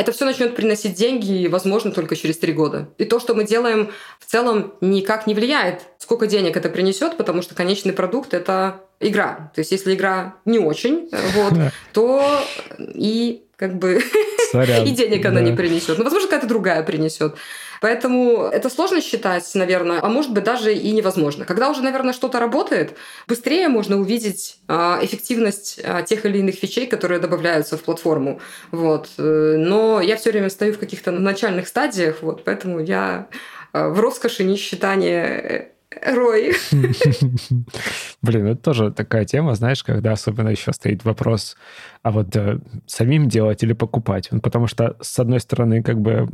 это все начнет приносить деньги, возможно, только через три года. И то, что мы делаем, в целом никак не влияет, сколько денег это принесет, потому что конечный продукт это игра. То есть, если игра не очень, вот, то и как бы и денег она не принесет. Ну, возможно, какая-то другая принесет. Поэтому это сложно считать, наверное, а может быть даже и невозможно. Когда уже, наверное, что-то работает, быстрее можно увидеть а, эффективность а, тех или иных фичей, которые добавляются в платформу. Вот. Э, но я все время стою в каких-то начальных стадиях, вот, поэтому я а, в роскоши несчитания Рой. Блин, это тоже такая тема, знаешь, когда особенно еще стоит вопрос, а вот э, самим делать или покупать? Потому что, с одной стороны, как бы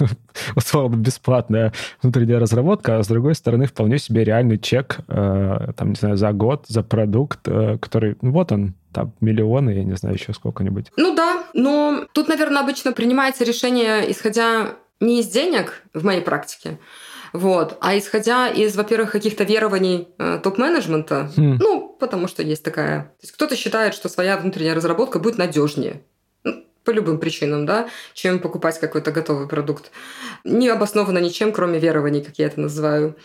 условно бесплатная внутренняя разработка, а с другой стороны, вполне себе реальный чек, э, там, не знаю, за год, за продукт, э, который, ну вот он, там, миллионы, я не знаю, еще сколько-нибудь. Ну да, но тут, наверное, обычно принимается решение, исходя не из денег в моей практике, вот. А исходя из, во-первых, каких-то верований э, топ-менеджмента, хм. ну, потому что есть такая... То есть кто-то считает, что своя внутренняя разработка будет надежнее ну, по любым причинам, да, чем покупать какой-то готовый продукт. Не обосновано ничем, кроме верований, как я это называю.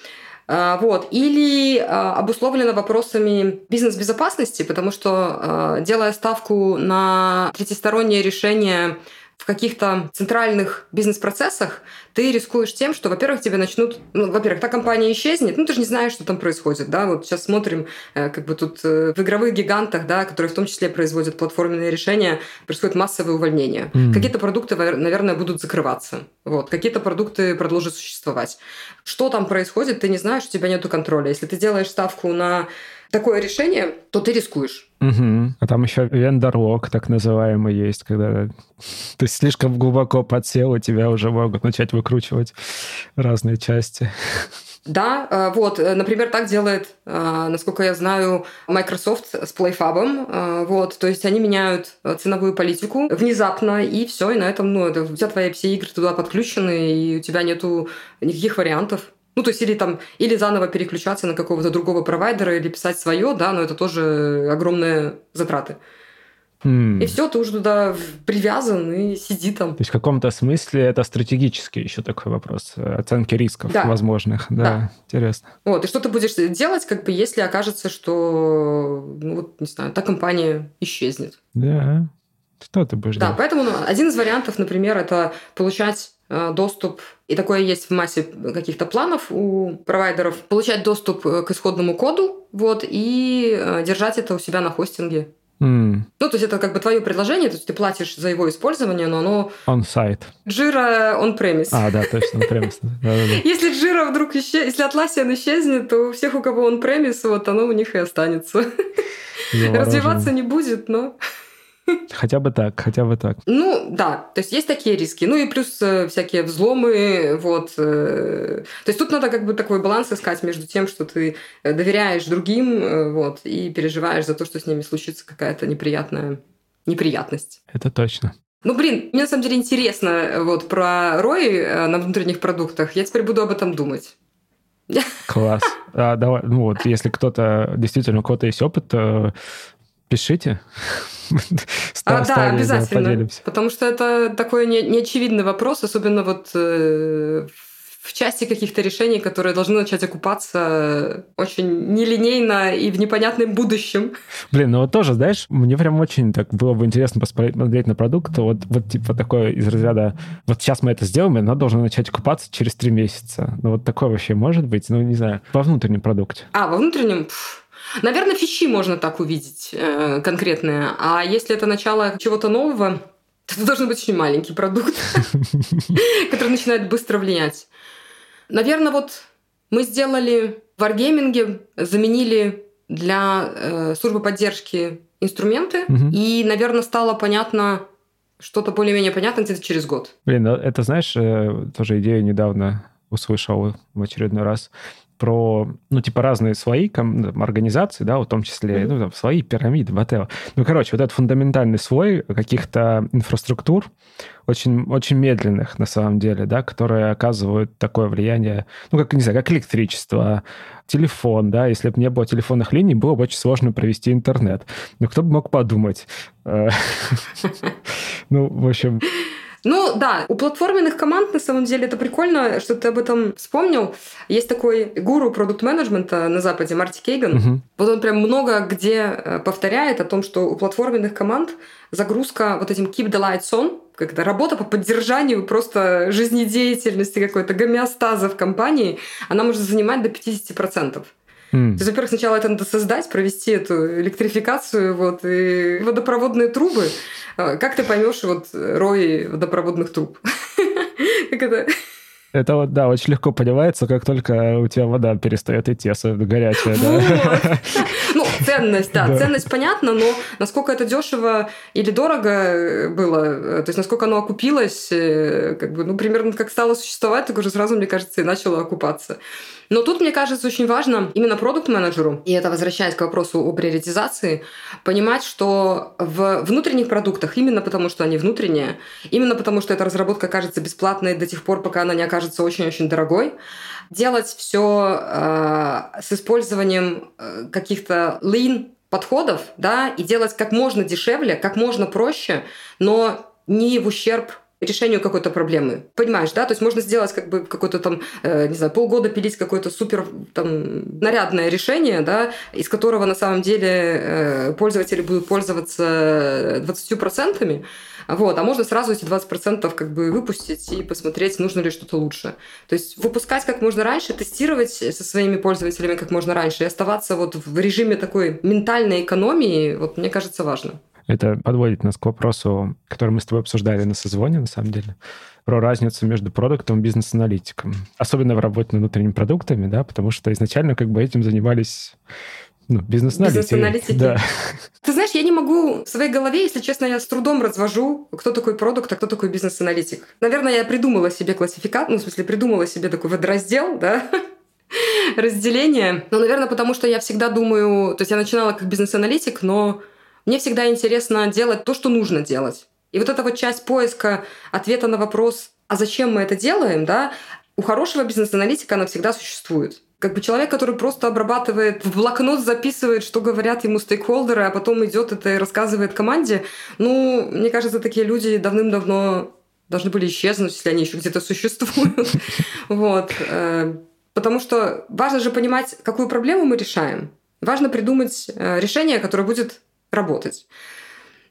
А, вот. Или а, обусловлено вопросами бизнес-безопасности, потому что, а, делая ставку на третьестороннее решение в каких-то центральных бизнес-процессах ты рискуешь тем, что, во-первых, тебе начнут... Ну, во-первых, та компания исчезнет, ну, ты же не знаешь, что там происходит, да, вот сейчас смотрим, э, как бы тут э, в игровых гигантах, да, которые в том числе производят платформенные решения, происходит массовое увольнение. Mm. Какие-то продукты, наверное, будут закрываться, вот, какие-то продукты продолжат существовать. Что там происходит, ты не знаешь, у тебя нет контроля. Если ты делаешь ставку на такое решение, то ты рискуешь. Угу. А там еще вендор-лог, так называемый, есть, когда ты слишком глубоко подсел, и тебя уже могут начать выкручивать разные части. Да, э, вот, э, например, так делает, э, насколько я знаю, Microsoft с PlayFab, вот, то есть они меняют ценовую политику внезапно, и все, и на этом, ну, это, у тебя твои все игры туда подключены, и у тебя нету никаких вариантов. Ну, то есть или там, или заново переключаться на какого-то другого провайдера, или писать свое, да, но это тоже огромные затраты. Mm. И все, ты уже туда привязан и сиди там. То есть в каком-то смысле это стратегический еще такой вопрос оценки рисков да. возможных. Да, да, интересно. Вот, и что ты будешь делать, как бы, если окажется, что, ну, вот, не знаю, та компания исчезнет. Да, что ты будешь да, делать? Да, поэтому ну, один из вариантов, например, это получать Э, доступ, и такое есть в массе каких-то планов у провайдеров, получать доступ э, к исходному коду, вот, и э, держать это у себя на хостинге. Mm. Ну, то есть это как бы твое предложение, то есть ты платишь за его использование, но оно... On-site. Jira on-premise. А, да, точно, on-premise. Если Jira вдруг исчезнет, если Atlassian исчезнет, то у всех, у кого on-premise, вот оно у них и останется. Развиваться не будет, но... Хотя бы так, хотя бы так. Ну, да, то есть есть такие риски. Ну и плюс э, всякие взломы, вот. Э, то есть тут надо как бы такой баланс искать между тем, что ты э, доверяешь другим, вот, и переживаешь за то, что с ними случится какая-то неприятная неприятность. Это точно. Ну, блин, мне на самом деле интересно вот про ROI на внутренних продуктах. Я теперь буду об этом думать. Класс. А, давай, ну вот, если кто-то, действительно, у кого-то есть опыт, пишите. А, да, обязательно. Потому что это такой неочевидный вопрос, особенно вот э, в части каких-то решений, которые должны начать окупаться очень нелинейно и в непонятном будущем. Блин, ну вот тоже, знаешь, мне прям очень так было бы интересно посмотреть на продукт, вот, вот типа такое из разряда, вот сейчас мы это сделаем, и оно должно начать окупаться через три месяца. Ну вот такое вообще может быть? Ну, не знаю, во внутреннем продукте. А, во внутреннем? Пфф. Наверное, фичи можно так увидеть э, конкретные. А если это начало чего-то нового, то это должен быть очень маленький продукт, который начинает быстро влиять. Наверное, вот мы сделали в варгейминге, заменили для э, службы поддержки инструменты, угу. и, наверное, стало понятно что-то более-менее понятно где-то через год. Блин, ну это, знаешь, э, тоже идею недавно услышал в очередной раз про, ну, типа, разные слои там, организации, да, в том числе, mm-hmm. ну, там, слои, пирамиды, whatever. Ну, короче, вот этот фундаментальный слой каких-то инфраструктур, очень, очень медленных, на самом деле, да, которые оказывают такое влияние, ну, как, не знаю, как электричество, телефон, да, если бы не было телефонных линий, было бы очень сложно провести интернет. Ну, кто бы мог подумать? Э, ну, в общем... Ну да, у платформенных команд на самом деле это прикольно, что ты об этом вспомнил. Есть такой гуру продукт-менеджмента на Западе, Марти Кейган. Угу. Вот он прям много где э, повторяет о том, что у платформенных команд загрузка вот этим keep the lights on, когда работа по поддержанию просто жизнедеятельности какой-то гомеостаза в компании, она может занимать до 50%. Mm. То есть, во-первых, сначала это надо создать, провести эту электрификацию вот, и водопроводные трубы. А, как ты поймешь вот рой водопроводных труб? Как это? Это вот, да, очень легко понимается, как только у тебя вода перестает идти, особенно горячая, да. Ну, ценность, да, ценность понятна, но насколько это дешево или дорого было, то есть насколько оно окупилось, э, как бы, ну, примерно как стало существовать, так уже сразу, мне кажется, и начало окупаться. Но тут, мне кажется, очень важно именно продукт-менеджеру, и это возвращаясь к вопросу о приоритизации, понимать, что в внутренних продуктах, именно потому что они внутренние, именно потому что эта разработка кажется бесплатной до тех пор, пока она не окажется очень-очень дорогой, делать все э, с использованием э, каких-то lean подходов, да, и делать как можно дешевле, как можно проще, но не в ущерб решению какой-то проблемы. Понимаешь, да? То есть можно сделать как бы какой-то там, э, не знаю, полгода пилить какое-то супер там нарядное решение, да, из которого на самом деле э, пользователи будут пользоваться 20%, вот, а можно сразу эти 20% как бы выпустить и посмотреть, нужно ли что-то лучше. То есть выпускать как можно раньше, тестировать со своими пользователями как можно раньше и оставаться вот в режиме такой ментальной экономии, вот мне кажется, важно. Это подводит нас к вопросу, который мы с тобой обсуждали на созвоне, на самом деле, про разницу между продуктом и бизнес-аналитиком. Особенно в работе над внутренними продуктами, да, потому что изначально как бы этим занимались ну, бизнес-аналитики. Бизнес-аналитики. Да. Ты знаешь, я не могу в своей голове, если честно, я с трудом развожу, кто такой продукт, а кто такой бизнес-аналитик. Наверное, я придумала себе классификацию, ну, в смысле, придумала себе такой водораздел, да, разделение. Но, наверное, потому что я всегда думаю... То есть я начинала как бизнес-аналитик, но мне всегда интересно делать то, что нужно делать. И вот эта вот часть поиска ответа на вопрос, а зачем мы это делаем, да, у хорошего бизнес-аналитика она всегда существует. Как бы человек, который просто обрабатывает, в блокнот записывает, что говорят ему стейкхолдеры, а потом идет это и рассказывает команде, ну, мне кажется, такие люди давным-давно должны были исчезнуть, если они еще где-то существуют. Вот. Э, потому что важно же понимать, какую проблему мы решаем. Важно придумать э, решение, которое будет работать.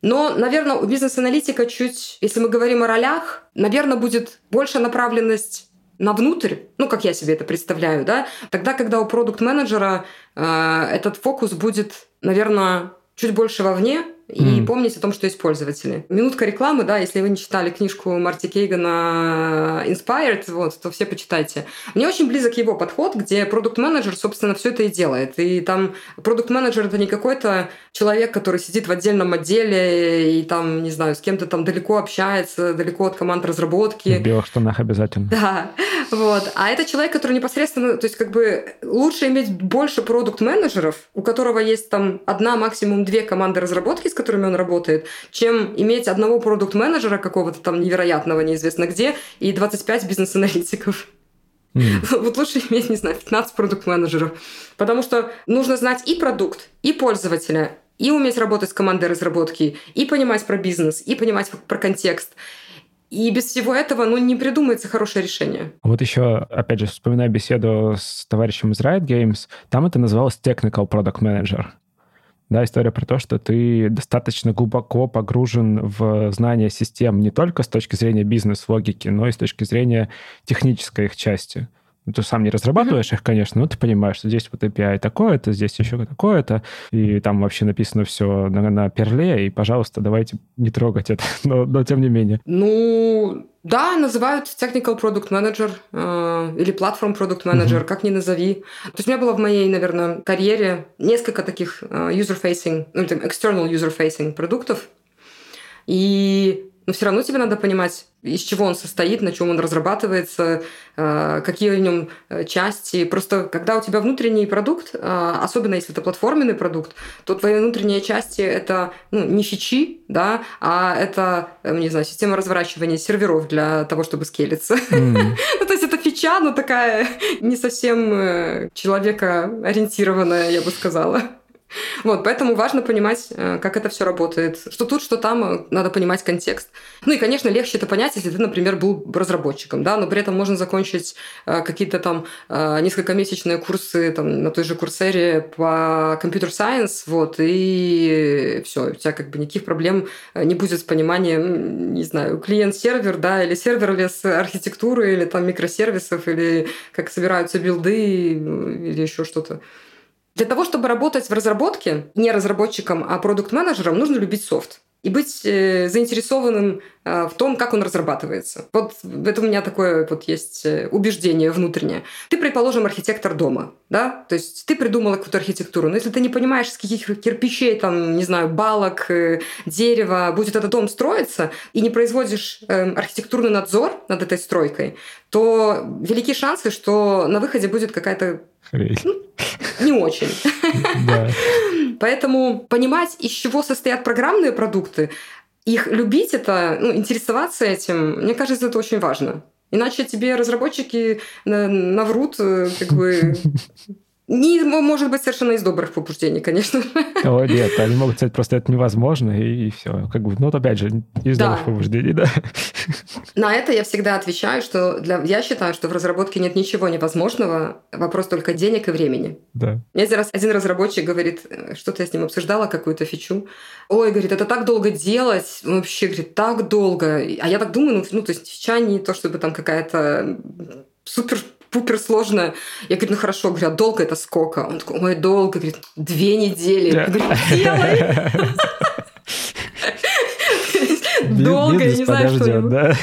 Но, наверное, у бизнес-аналитика чуть, если мы говорим о ролях, наверное, будет больше направленность на внутрь, ну, как я себе это представляю, да, тогда, когда у продукт-менеджера э, этот фокус будет, наверное, чуть больше вовне, и mm. помнить о том, что есть пользователи. Минутка рекламы, да, если вы не читали книжку Марти Кейгана Inspired, вот, то все почитайте. Мне очень близок его подход, где продукт-менеджер, собственно, все это и делает. И там продукт-менеджер это не какой-то человек, который сидит в отдельном отделе и там, не знаю, с кем-то там далеко общается, далеко от команд разработки. В белых штанах обязательно. Да, вот. А это человек, который непосредственно, то есть как бы лучше иметь больше продукт-менеджеров, у которого есть там одна, максимум две команды разработки, которыми он работает, чем иметь одного продукт-менеджера какого-то там невероятного, неизвестно где, и 25 бизнес-аналитиков. Mm. Вот лучше иметь, не знаю, 15 продукт-менеджеров. Потому что нужно знать и продукт, и пользователя, и уметь работать с командой разработки, и понимать про бизнес, и понимать про контекст. И без всего этого, ну, не придумается хорошее решение. Вот еще, опять же, вспоминая беседу с товарищем из Riot Games, там это называлось Technical Product Manager. Да, история про то, что ты достаточно глубоко погружен в знание систем не только с точки зрения бизнес-логики, но и с точки зрения технической их части. Ну, ты сам не разрабатываешь их, конечно, но ты понимаешь, что здесь вот API такое-то, здесь еще такое-то, и там вообще написано все на, на перле, и, пожалуйста, давайте не трогать это, но, но тем не менее. Ну, Да, называют Technical Product Manager э, или Platform Product Manager, mm-hmm. как ни назови. То есть у меня было в моей, наверное, карьере несколько таких э, user-facing, ну, там, external user-facing продуктов. И но все равно тебе надо понимать, из чего он состоит, на чем он разрабатывается, э, какие в нем э, части. Просто когда у тебя внутренний продукт, э, особенно если это платформенный продукт, то твои внутренние части это ну, не фичи, да, а это, не знаю, система разворачивания серверов для того, чтобы скелиться. Mm. ну, то есть это фича, но такая не совсем человекоориентированная, я бы сказала. Вот, поэтому важно понимать, э, как это все работает. Что тут, что там, э, надо понимать контекст. Ну и, конечно, легче это понять, если ты, например, был разработчиком, да, но при этом можно закончить э, какие-то там несколькомесячные курсы там, на той же курсере по computer science, вот, и все, у тебя как бы никаких проблем не будет с пониманием, не знаю, клиент-сервер, да, или serverless архитектуры, или там микросервисов, или как собираются билды, или еще что-то. Для того, чтобы работать в разработке, не разработчиком, а продукт-менеджером, нужно любить софт и быть э, заинтересованным э, в том, как он разрабатывается. Вот это у меня такое вот есть э, убеждение внутреннее. Ты, предположим, архитектор дома, да? То есть ты придумала какую-то архитектуру, но если ты не понимаешь, с каких кирпичей, там, не знаю, балок, дерева будет этот дом строиться, и не производишь архитектурный надзор над этой стройкой, то велики шансы, что на выходе будет какая-то Хрень. Не очень. Да. Поэтому понимать, из чего состоят программные продукты, их любить это, ну, интересоваться этим, мне кажется, это очень важно. Иначе тебе разработчики наврут, э, как бы не может быть совершенно из добрых побуждений, конечно. О, нет, они могут сказать, просто это невозможно, и, и все. Как бы, ну, вот опять же, из да. добрых побуждений, да. На это я всегда отвечаю, что для... я считаю, что в разработке нет ничего невозможного, вопрос только денег и времени. Да. Мне один раз один разработчик говорит, что-то я с ним обсуждала, какую-то фичу. Ой, говорит, это так долго делать, вообще, говорит, так долго. А я так думаю, ну, ну то есть фича не то, чтобы там какая-то супер пупер сложная. Я говорю, ну хорошо, говорю, а долго это сколько? Он такой, ой, долго, говорит, две недели. Я говорю, делай! Долго, я не знаю, что... да?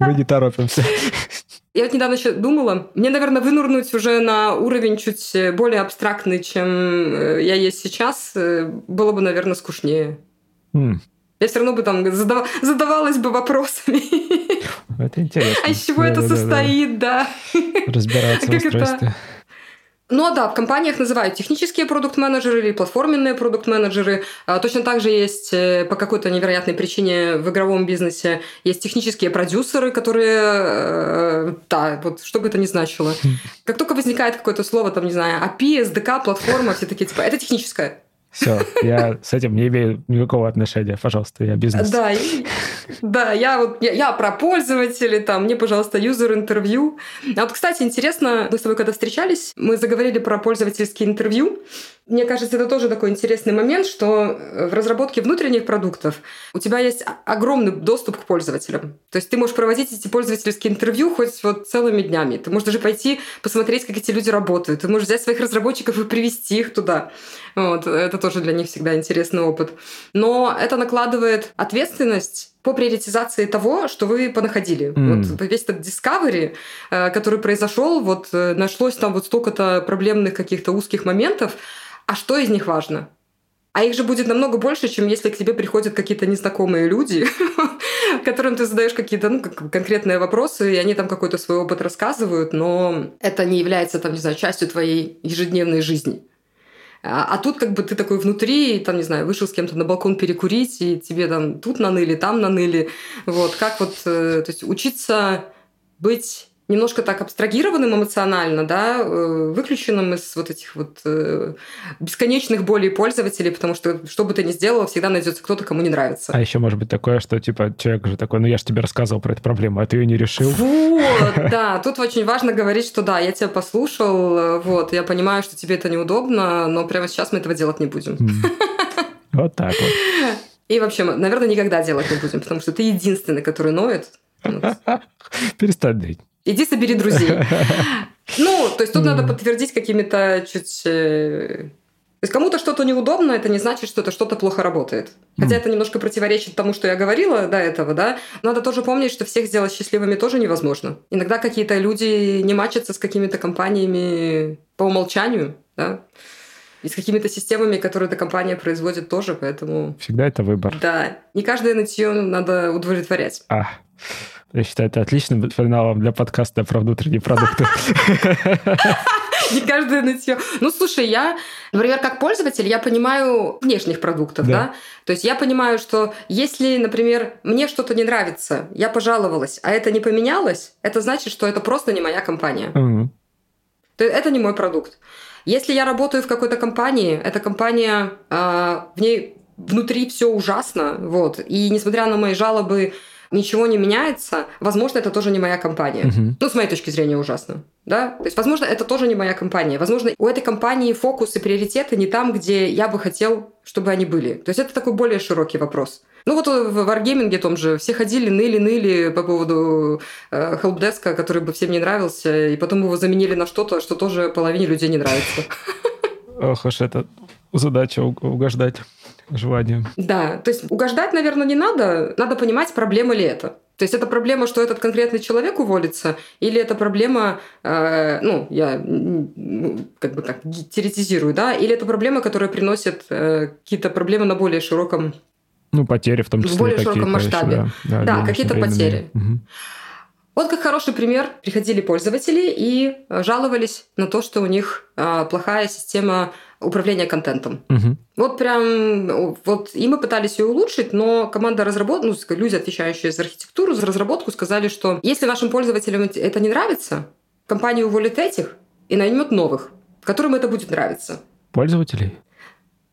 Мы не торопимся. Я вот недавно еще думала, мне, наверное, вынурнуть уже на уровень чуть более абстрактный, чем э, я есть сейчас, э, было бы, наверное, скучнее. Я все равно бы там задав... задавалась бы вопросами. Это интересно. А из чего да, это да, состоит, да. Разбираться в устройстве. Ну а да, в компаниях называют технические продукт-менеджеры или платформенные продукт-менеджеры. А, точно так же есть э, по какой-то невероятной причине в игровом бизнесе есть технические продюсеры, которые, э, да, вот что бы это ни значило. Как только возникает какое-то слово, там, не знаю, API, SDK, платформа, все такие, типа, это техническое. Все, я с этим не имею никакого отношения. Пожалуйста, я бизнес. Да, да, я вот я, я про пользователей, там, мне, пожалуйста, юзер-интервью. А вот, кстати, интересно, мы с тобой когда встречались, мы заговорили про пользовательские интервью. Мне кажется, это тоже такой интересный момент, что в разработке внутренних продуктов у тебя есть огромный доступ к пользователям. То есть ты можешь проводить эти пользовательские интервью хоть вот целыми днями. Ты можешь даже пойти посмотреть, как эти люди работают. Ты можешь взять своих разработчиков и привести их туда. Вот. Это тоже для них всегда интересный опыт. Но это накладывает ответственность по приоритизации того, что вы понаходили. Mm. Вот весь этот discovery, э, который произошел, вот э, нашлось там вот столько-то проблемных каких-то узких моментов, а что из них важно? А их же будет намного больше, чем если к тебе приходят какие-то незнакомые люди, которым ты задаешь какие-то ну, конкретные вопросы, и они там какой-то свой опыт рассказывают, но это не является, там, не знаю, частью твоей ежедневной жизни. А, а тут как бы ты такой внутри, там, не знаю, вышел с кем-то на балкон перекурить, и тебе там тут наныли, там наныли. Вот, как вот, э, то есть учиться быть немножко так абстрагированным эмоционально, да, э, выключенным из вот этих вот э, бесконечных болей пользователей, потому что что бы ты ни сделал, всегда найдется кто-то, кому не нравится. А еще может быть такое, что типа человек же такой, ну я же тебе рассказывал про эту проблему, а ты ее не решил. Вот, да, тут очень важно говорить, что да, я тебя послушал, э, вот, я понимаю, что тебе это неудобно, но прямо сейчас мы этого делать не будем. Вот так вот. И вообще, наверное, никогда делать не будем, потому что ты единственный, который ноет. Перестань ныть. Иди собери друзей. Ну, то есть тут надо подтвердить какими-то чуть э, есть кому-то что-то неудобно, это не значит, что это что-то плохо работает. Хотя это немножко противоречит тому, что я говорила до этого, да. Надо тоже помнить, что всех сделать счастливыми тоже невозможно. Иногда какие-то люди не мачатся с какими-то компаниями по умолчанию, да. И с какими-то системами, которые эта компания производит тоже, поэтому... Всегда это выбор. Да. Не каждое нытье надо удовлетворять. А. Я считаю, это отличным финалом для подкаста про внутренние продукты. Не каждое нытье. Ну, слушай, я, например, как пользователь, я понимаю внешних продуктов, да. да? То есть я понимаю, что если, например, мне что-то не нравится, я пожаловалась, а это не поменялось, это значит, что это просто не моя компания. Угу. Это не мой продукт. Если я работаю в какой-то компании, эта компания, э, в ней внутри все ужасно, вот, и несмотря на мои жалобы, ничего не меняется, возможно, это тоже не моя компания. Uh-huh. Ну, с моей точки зрения, ужасно. Да? То есть, возможно, это тоже не моя компания. Возможно, у этой компании фокус и приоритеты не там, где я бы хотел, чтобы они были. То есть, это такой более широкий вопрос. Ну вот в варгейминге том же все ходили, ныли-ныли по поводу э, хелпдеска, который бы всем не нравился, и потом его заменили на что-то, что тоже половине людей не нравится. Ох уж это задача угождать желанию. Да, то есть угождать, наверное, не надо, надо понимать, проблема ли это. То есть это проблема, что этот конкретный человек уволится, или это проблема, э, ну, я как бы так теоретизирую, да, или это проблема, которая приносит э, какие-то проблемы на более широком... Ну, потери в том числе. В более широком масштабе. Еще, да, да, да какие-то потери. Угу. Вот как хороший пример. Приходили пользователи и жаловались на то, что у них э, плохая система управления контентом. Угу. Вот прям, вот и мы пытались ее улучшить, но команда разработки, ну, люди, отвечающие за архитектуру, за разработку, сказали, что если нашим пользователям это не нравится, компания уволит этих и наймет новых, которым это будет нравиться. Пользователей?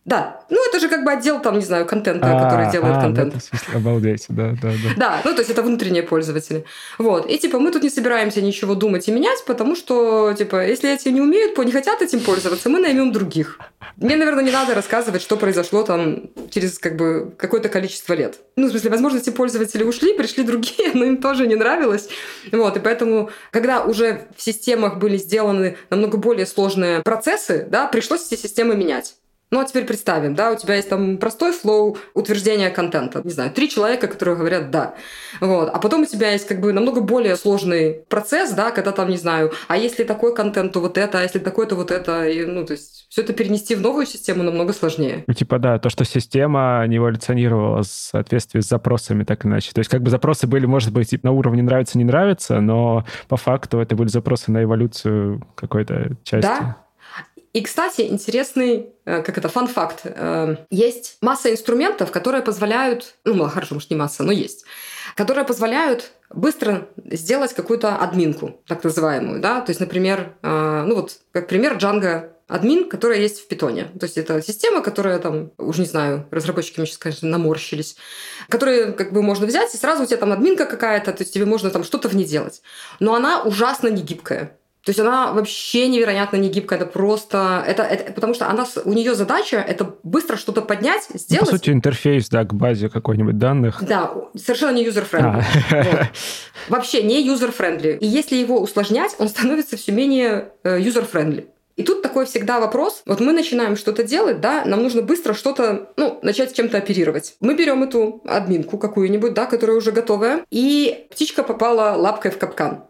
Да, ну это же как бы отдел там, не знаю, контента, а, который делает а, контент. Ну, обалдеть, да, да, да. Да, ну то есть это внутренние пользователи. Вот, и типа мы тут не собираемся ничего думать и менять, потому что, типа, если эти не умеют, не хотят этим пользоваться, мы наймем других. Мне, наверное, не надо рассказывать, что произошло там через как бы какое-то количество лет. Ну, в смысле, возможно, эти пользователи ушли, пришли другие, но им тоже не нравилось. Вот, и поэтому, когда уже в системах были сделаны намного более сложные процессы, да, пришлось эти системы менять. Ну а теперь представим, да, у тебя есть там простой флоу утверждения контента. Не знаю, три человека, которые говорят «да». Вот. А потом у тебя есть как бы намного более сложный процесс, да, когда там, не знаю, а если такой контент, то вот это, а если такой, то вот это. И, ну, то есть все это перенести в новую систему намного сложнее. Ну, типа, да, то, что система не эволюционировала в соответствии с запросами, так иначе. То есть как бы запросы были, может быть, на уровне нравится, не нравится, но по факту это были запросы на эволюцию какой-то части. Да, и, кстати, интересный, э, как это, фан-факт. Э, есть масса инструментов, которые позволяют, ну, хорошо, может, не масса, но есть, которые позволяют быстро сделать какую-то админку, так называемую, да, то есть, например, э, ну вот, как пример, Django админ, которая есть в питоне. То есть это система, которая там, уже не знаю, разработчики мне сейчас, конечно, наморщились, которые как бы можно взять, и сразу у тебя там админка какая-то, то есть тебе можно там что-то в ней делать. Но она ужасно не гибкая. То есть она вообще невероятно не гибкая, это просто... Это, это, потому что она, у нее задача — это быстро что-то поднять, сделать. Ну, по сути, интерфейс, да, к базе какой-нибудь данных. Да, совершенно не user-friendly. А. Вот. Вообще не user-friendly. И если его усложнять, он становится все менее э, user-friendly. И тут такой всегда вопрос. Вот мы начинаем что-то делать, да, нам нужно быстро что-то, ну, начать чем-то оперировать. Мы берем эту админку какую-нибудь, да, которая уже готовая, и птичка попала лапкой в капкан.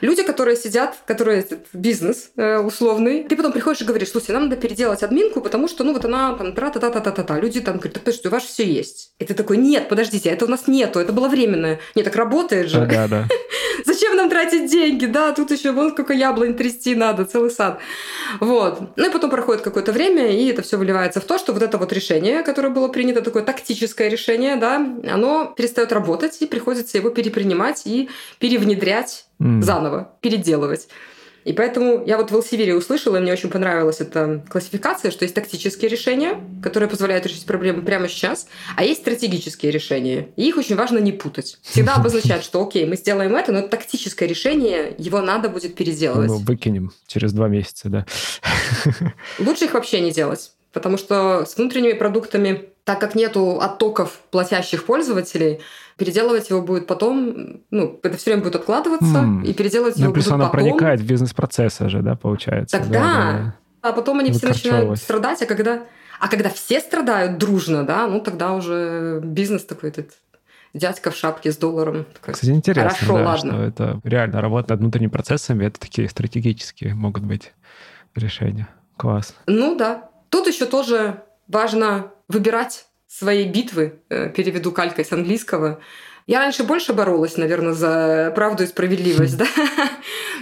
Люди, которые сидят, которые бизнес э, условный, ты потом приходишь и говоришь, слушай, нам надо переделать админку, потому что, ну, вот она там тра-та-та-та-та-та. Люди там говорят, так что у вас все есть. И ты такой, нет, подождите, это у нас нету, это было временное. Нет, так работает же. Да, да. Зачем нам тратить деньги? Да, тут еще вон сколько яблонь трясти надо, целый сад. Вот. Ну и потом проходит какое-то время, и это все выливается в то, что вот это вот решение, которое было принято, такое тактическое решение, да, оно перестает работать, и приходится его перепринимать и перевнедрять mm. заново, переделывать. И поэтому я вот в Elsevier услышала, и мне очень понравилась эта классификация, что есть тактические решения, которые позволяют решить проблему прямо сейчас, а есть стратегические решения. И их очень важно не путать. Всегда обозначать, что окей, мы сделаем это, но это тактическое решение, его надо будет переделывать. Ну, выкинем через два месяца, да. Лучше их вообще не делать. Потому что с внутренними продуктами, так как нету оттоков платящих пользователей, переделывать его будет потом, ну, это все время будет откладываться, mm. и переделывать ну, его плюс будут она потом. проникает в бизнес-процессы же, да, получается. Тогда, да, да. А потом они все начинают страдать, а когда, а когда все страдают дружно, да, ну тогда уже бизнес такой этот дядька в шапке с долларом. Такой, Кстати, интересно, Хорошо, да, ладно. что это реально работа над внутренними процессами, это такие стратегические могут быть решения. Класс. Ну да. Тут еще тоже важно выбирать свои битвы, э, переведу калькой с английского, я раньше больше боролась, наверное, за правду и справедливость, да.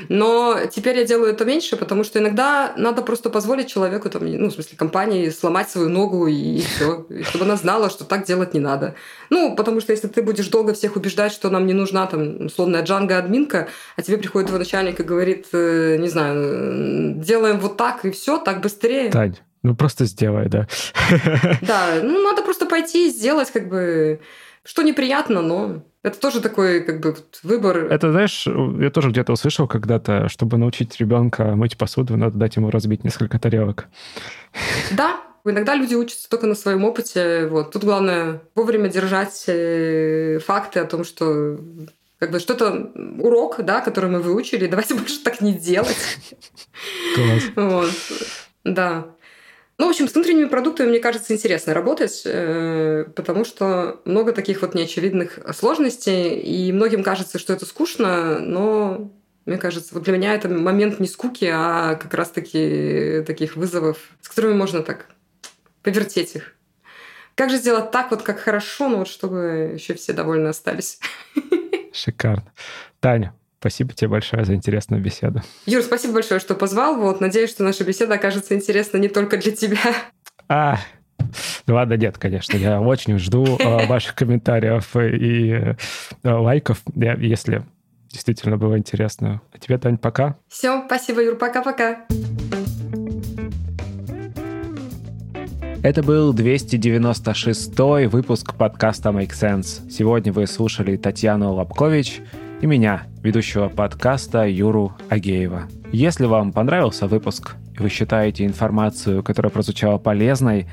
Но теперь я делаю это меньше, потому что иногда надо просто позволить человеку, там, ну, в смысле, компании сломать свою ногу и все, чтобы она знала, что так делать не надо. Ну, потому что если ты будешь долго всех убеждать, что нам не нужна там условная джанга-админка, а тебе приходит твой начальник и говорит, э, не знаю, делаем вот так и все, так быстрее. Тань, ну просто сделай, да. Да, ну надо просто пойти и сделать как бы что неприятно, но это тоже такой как бы выбор. Это, знаешь, я тоже где-то услышал когда-то, чтобы научить ребенка мыть посуду, надо дать ему разбить несколько тарелок. Да, Иногда люди учатся только на своем опыте. Вот. Тут главное вовремя держать э, факты о том, что как бы что-то урок, да, который мы выучили, давайте больше так не делать. Класс. Вот. Да. Ну, в общем, с внутренними продуктами, мне кажется, интересно работать, э, потому что много таких вот неочевидных сложностей, и многим кажется, что это скучно, но мне кажется, вот для меня это момент не скуки, а как раз-таки таких вызовов, с которыми можно так повертеть их. Как же сделать так вот, как хорошо, ну вот чтобы еще все довольны остались. Шикарно. Таня, Спасибо тебе большое за интересную беседу. Юр, спасибо большое, что позвал. Вот, надеюсь, что наша беседа окажется интересна не только для тебя. А, ну ладно, нет, конечно. Я очень жду э, ваших комментариев и э, лайков, если действительно было интересно. А тебе, Тань, пока. Все, спасибо, Юр, пока-пока. Это был 296 выпуск подкаста Make Sense. Сегодня вы слушали Татьяну Лобкович – и меня, ведущего подкаста Юру Агеева. Если вам понравился выпуск, и вы считаете информацию, которая прозвучала полезной,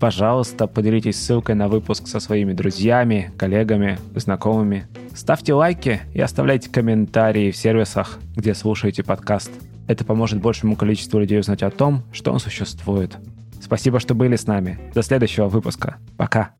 пожалуйста, поделитесь ссылкой на выпуск со своими друзьями, коллегами, знакомыми. Ставьте лайки и оставляйте комментарии в сервисах, где слушаете подкаст. Это поможет большему количеству людей узнать о том, что он существует. Спасибо, что были с нами. До следующего выпуска. Пока.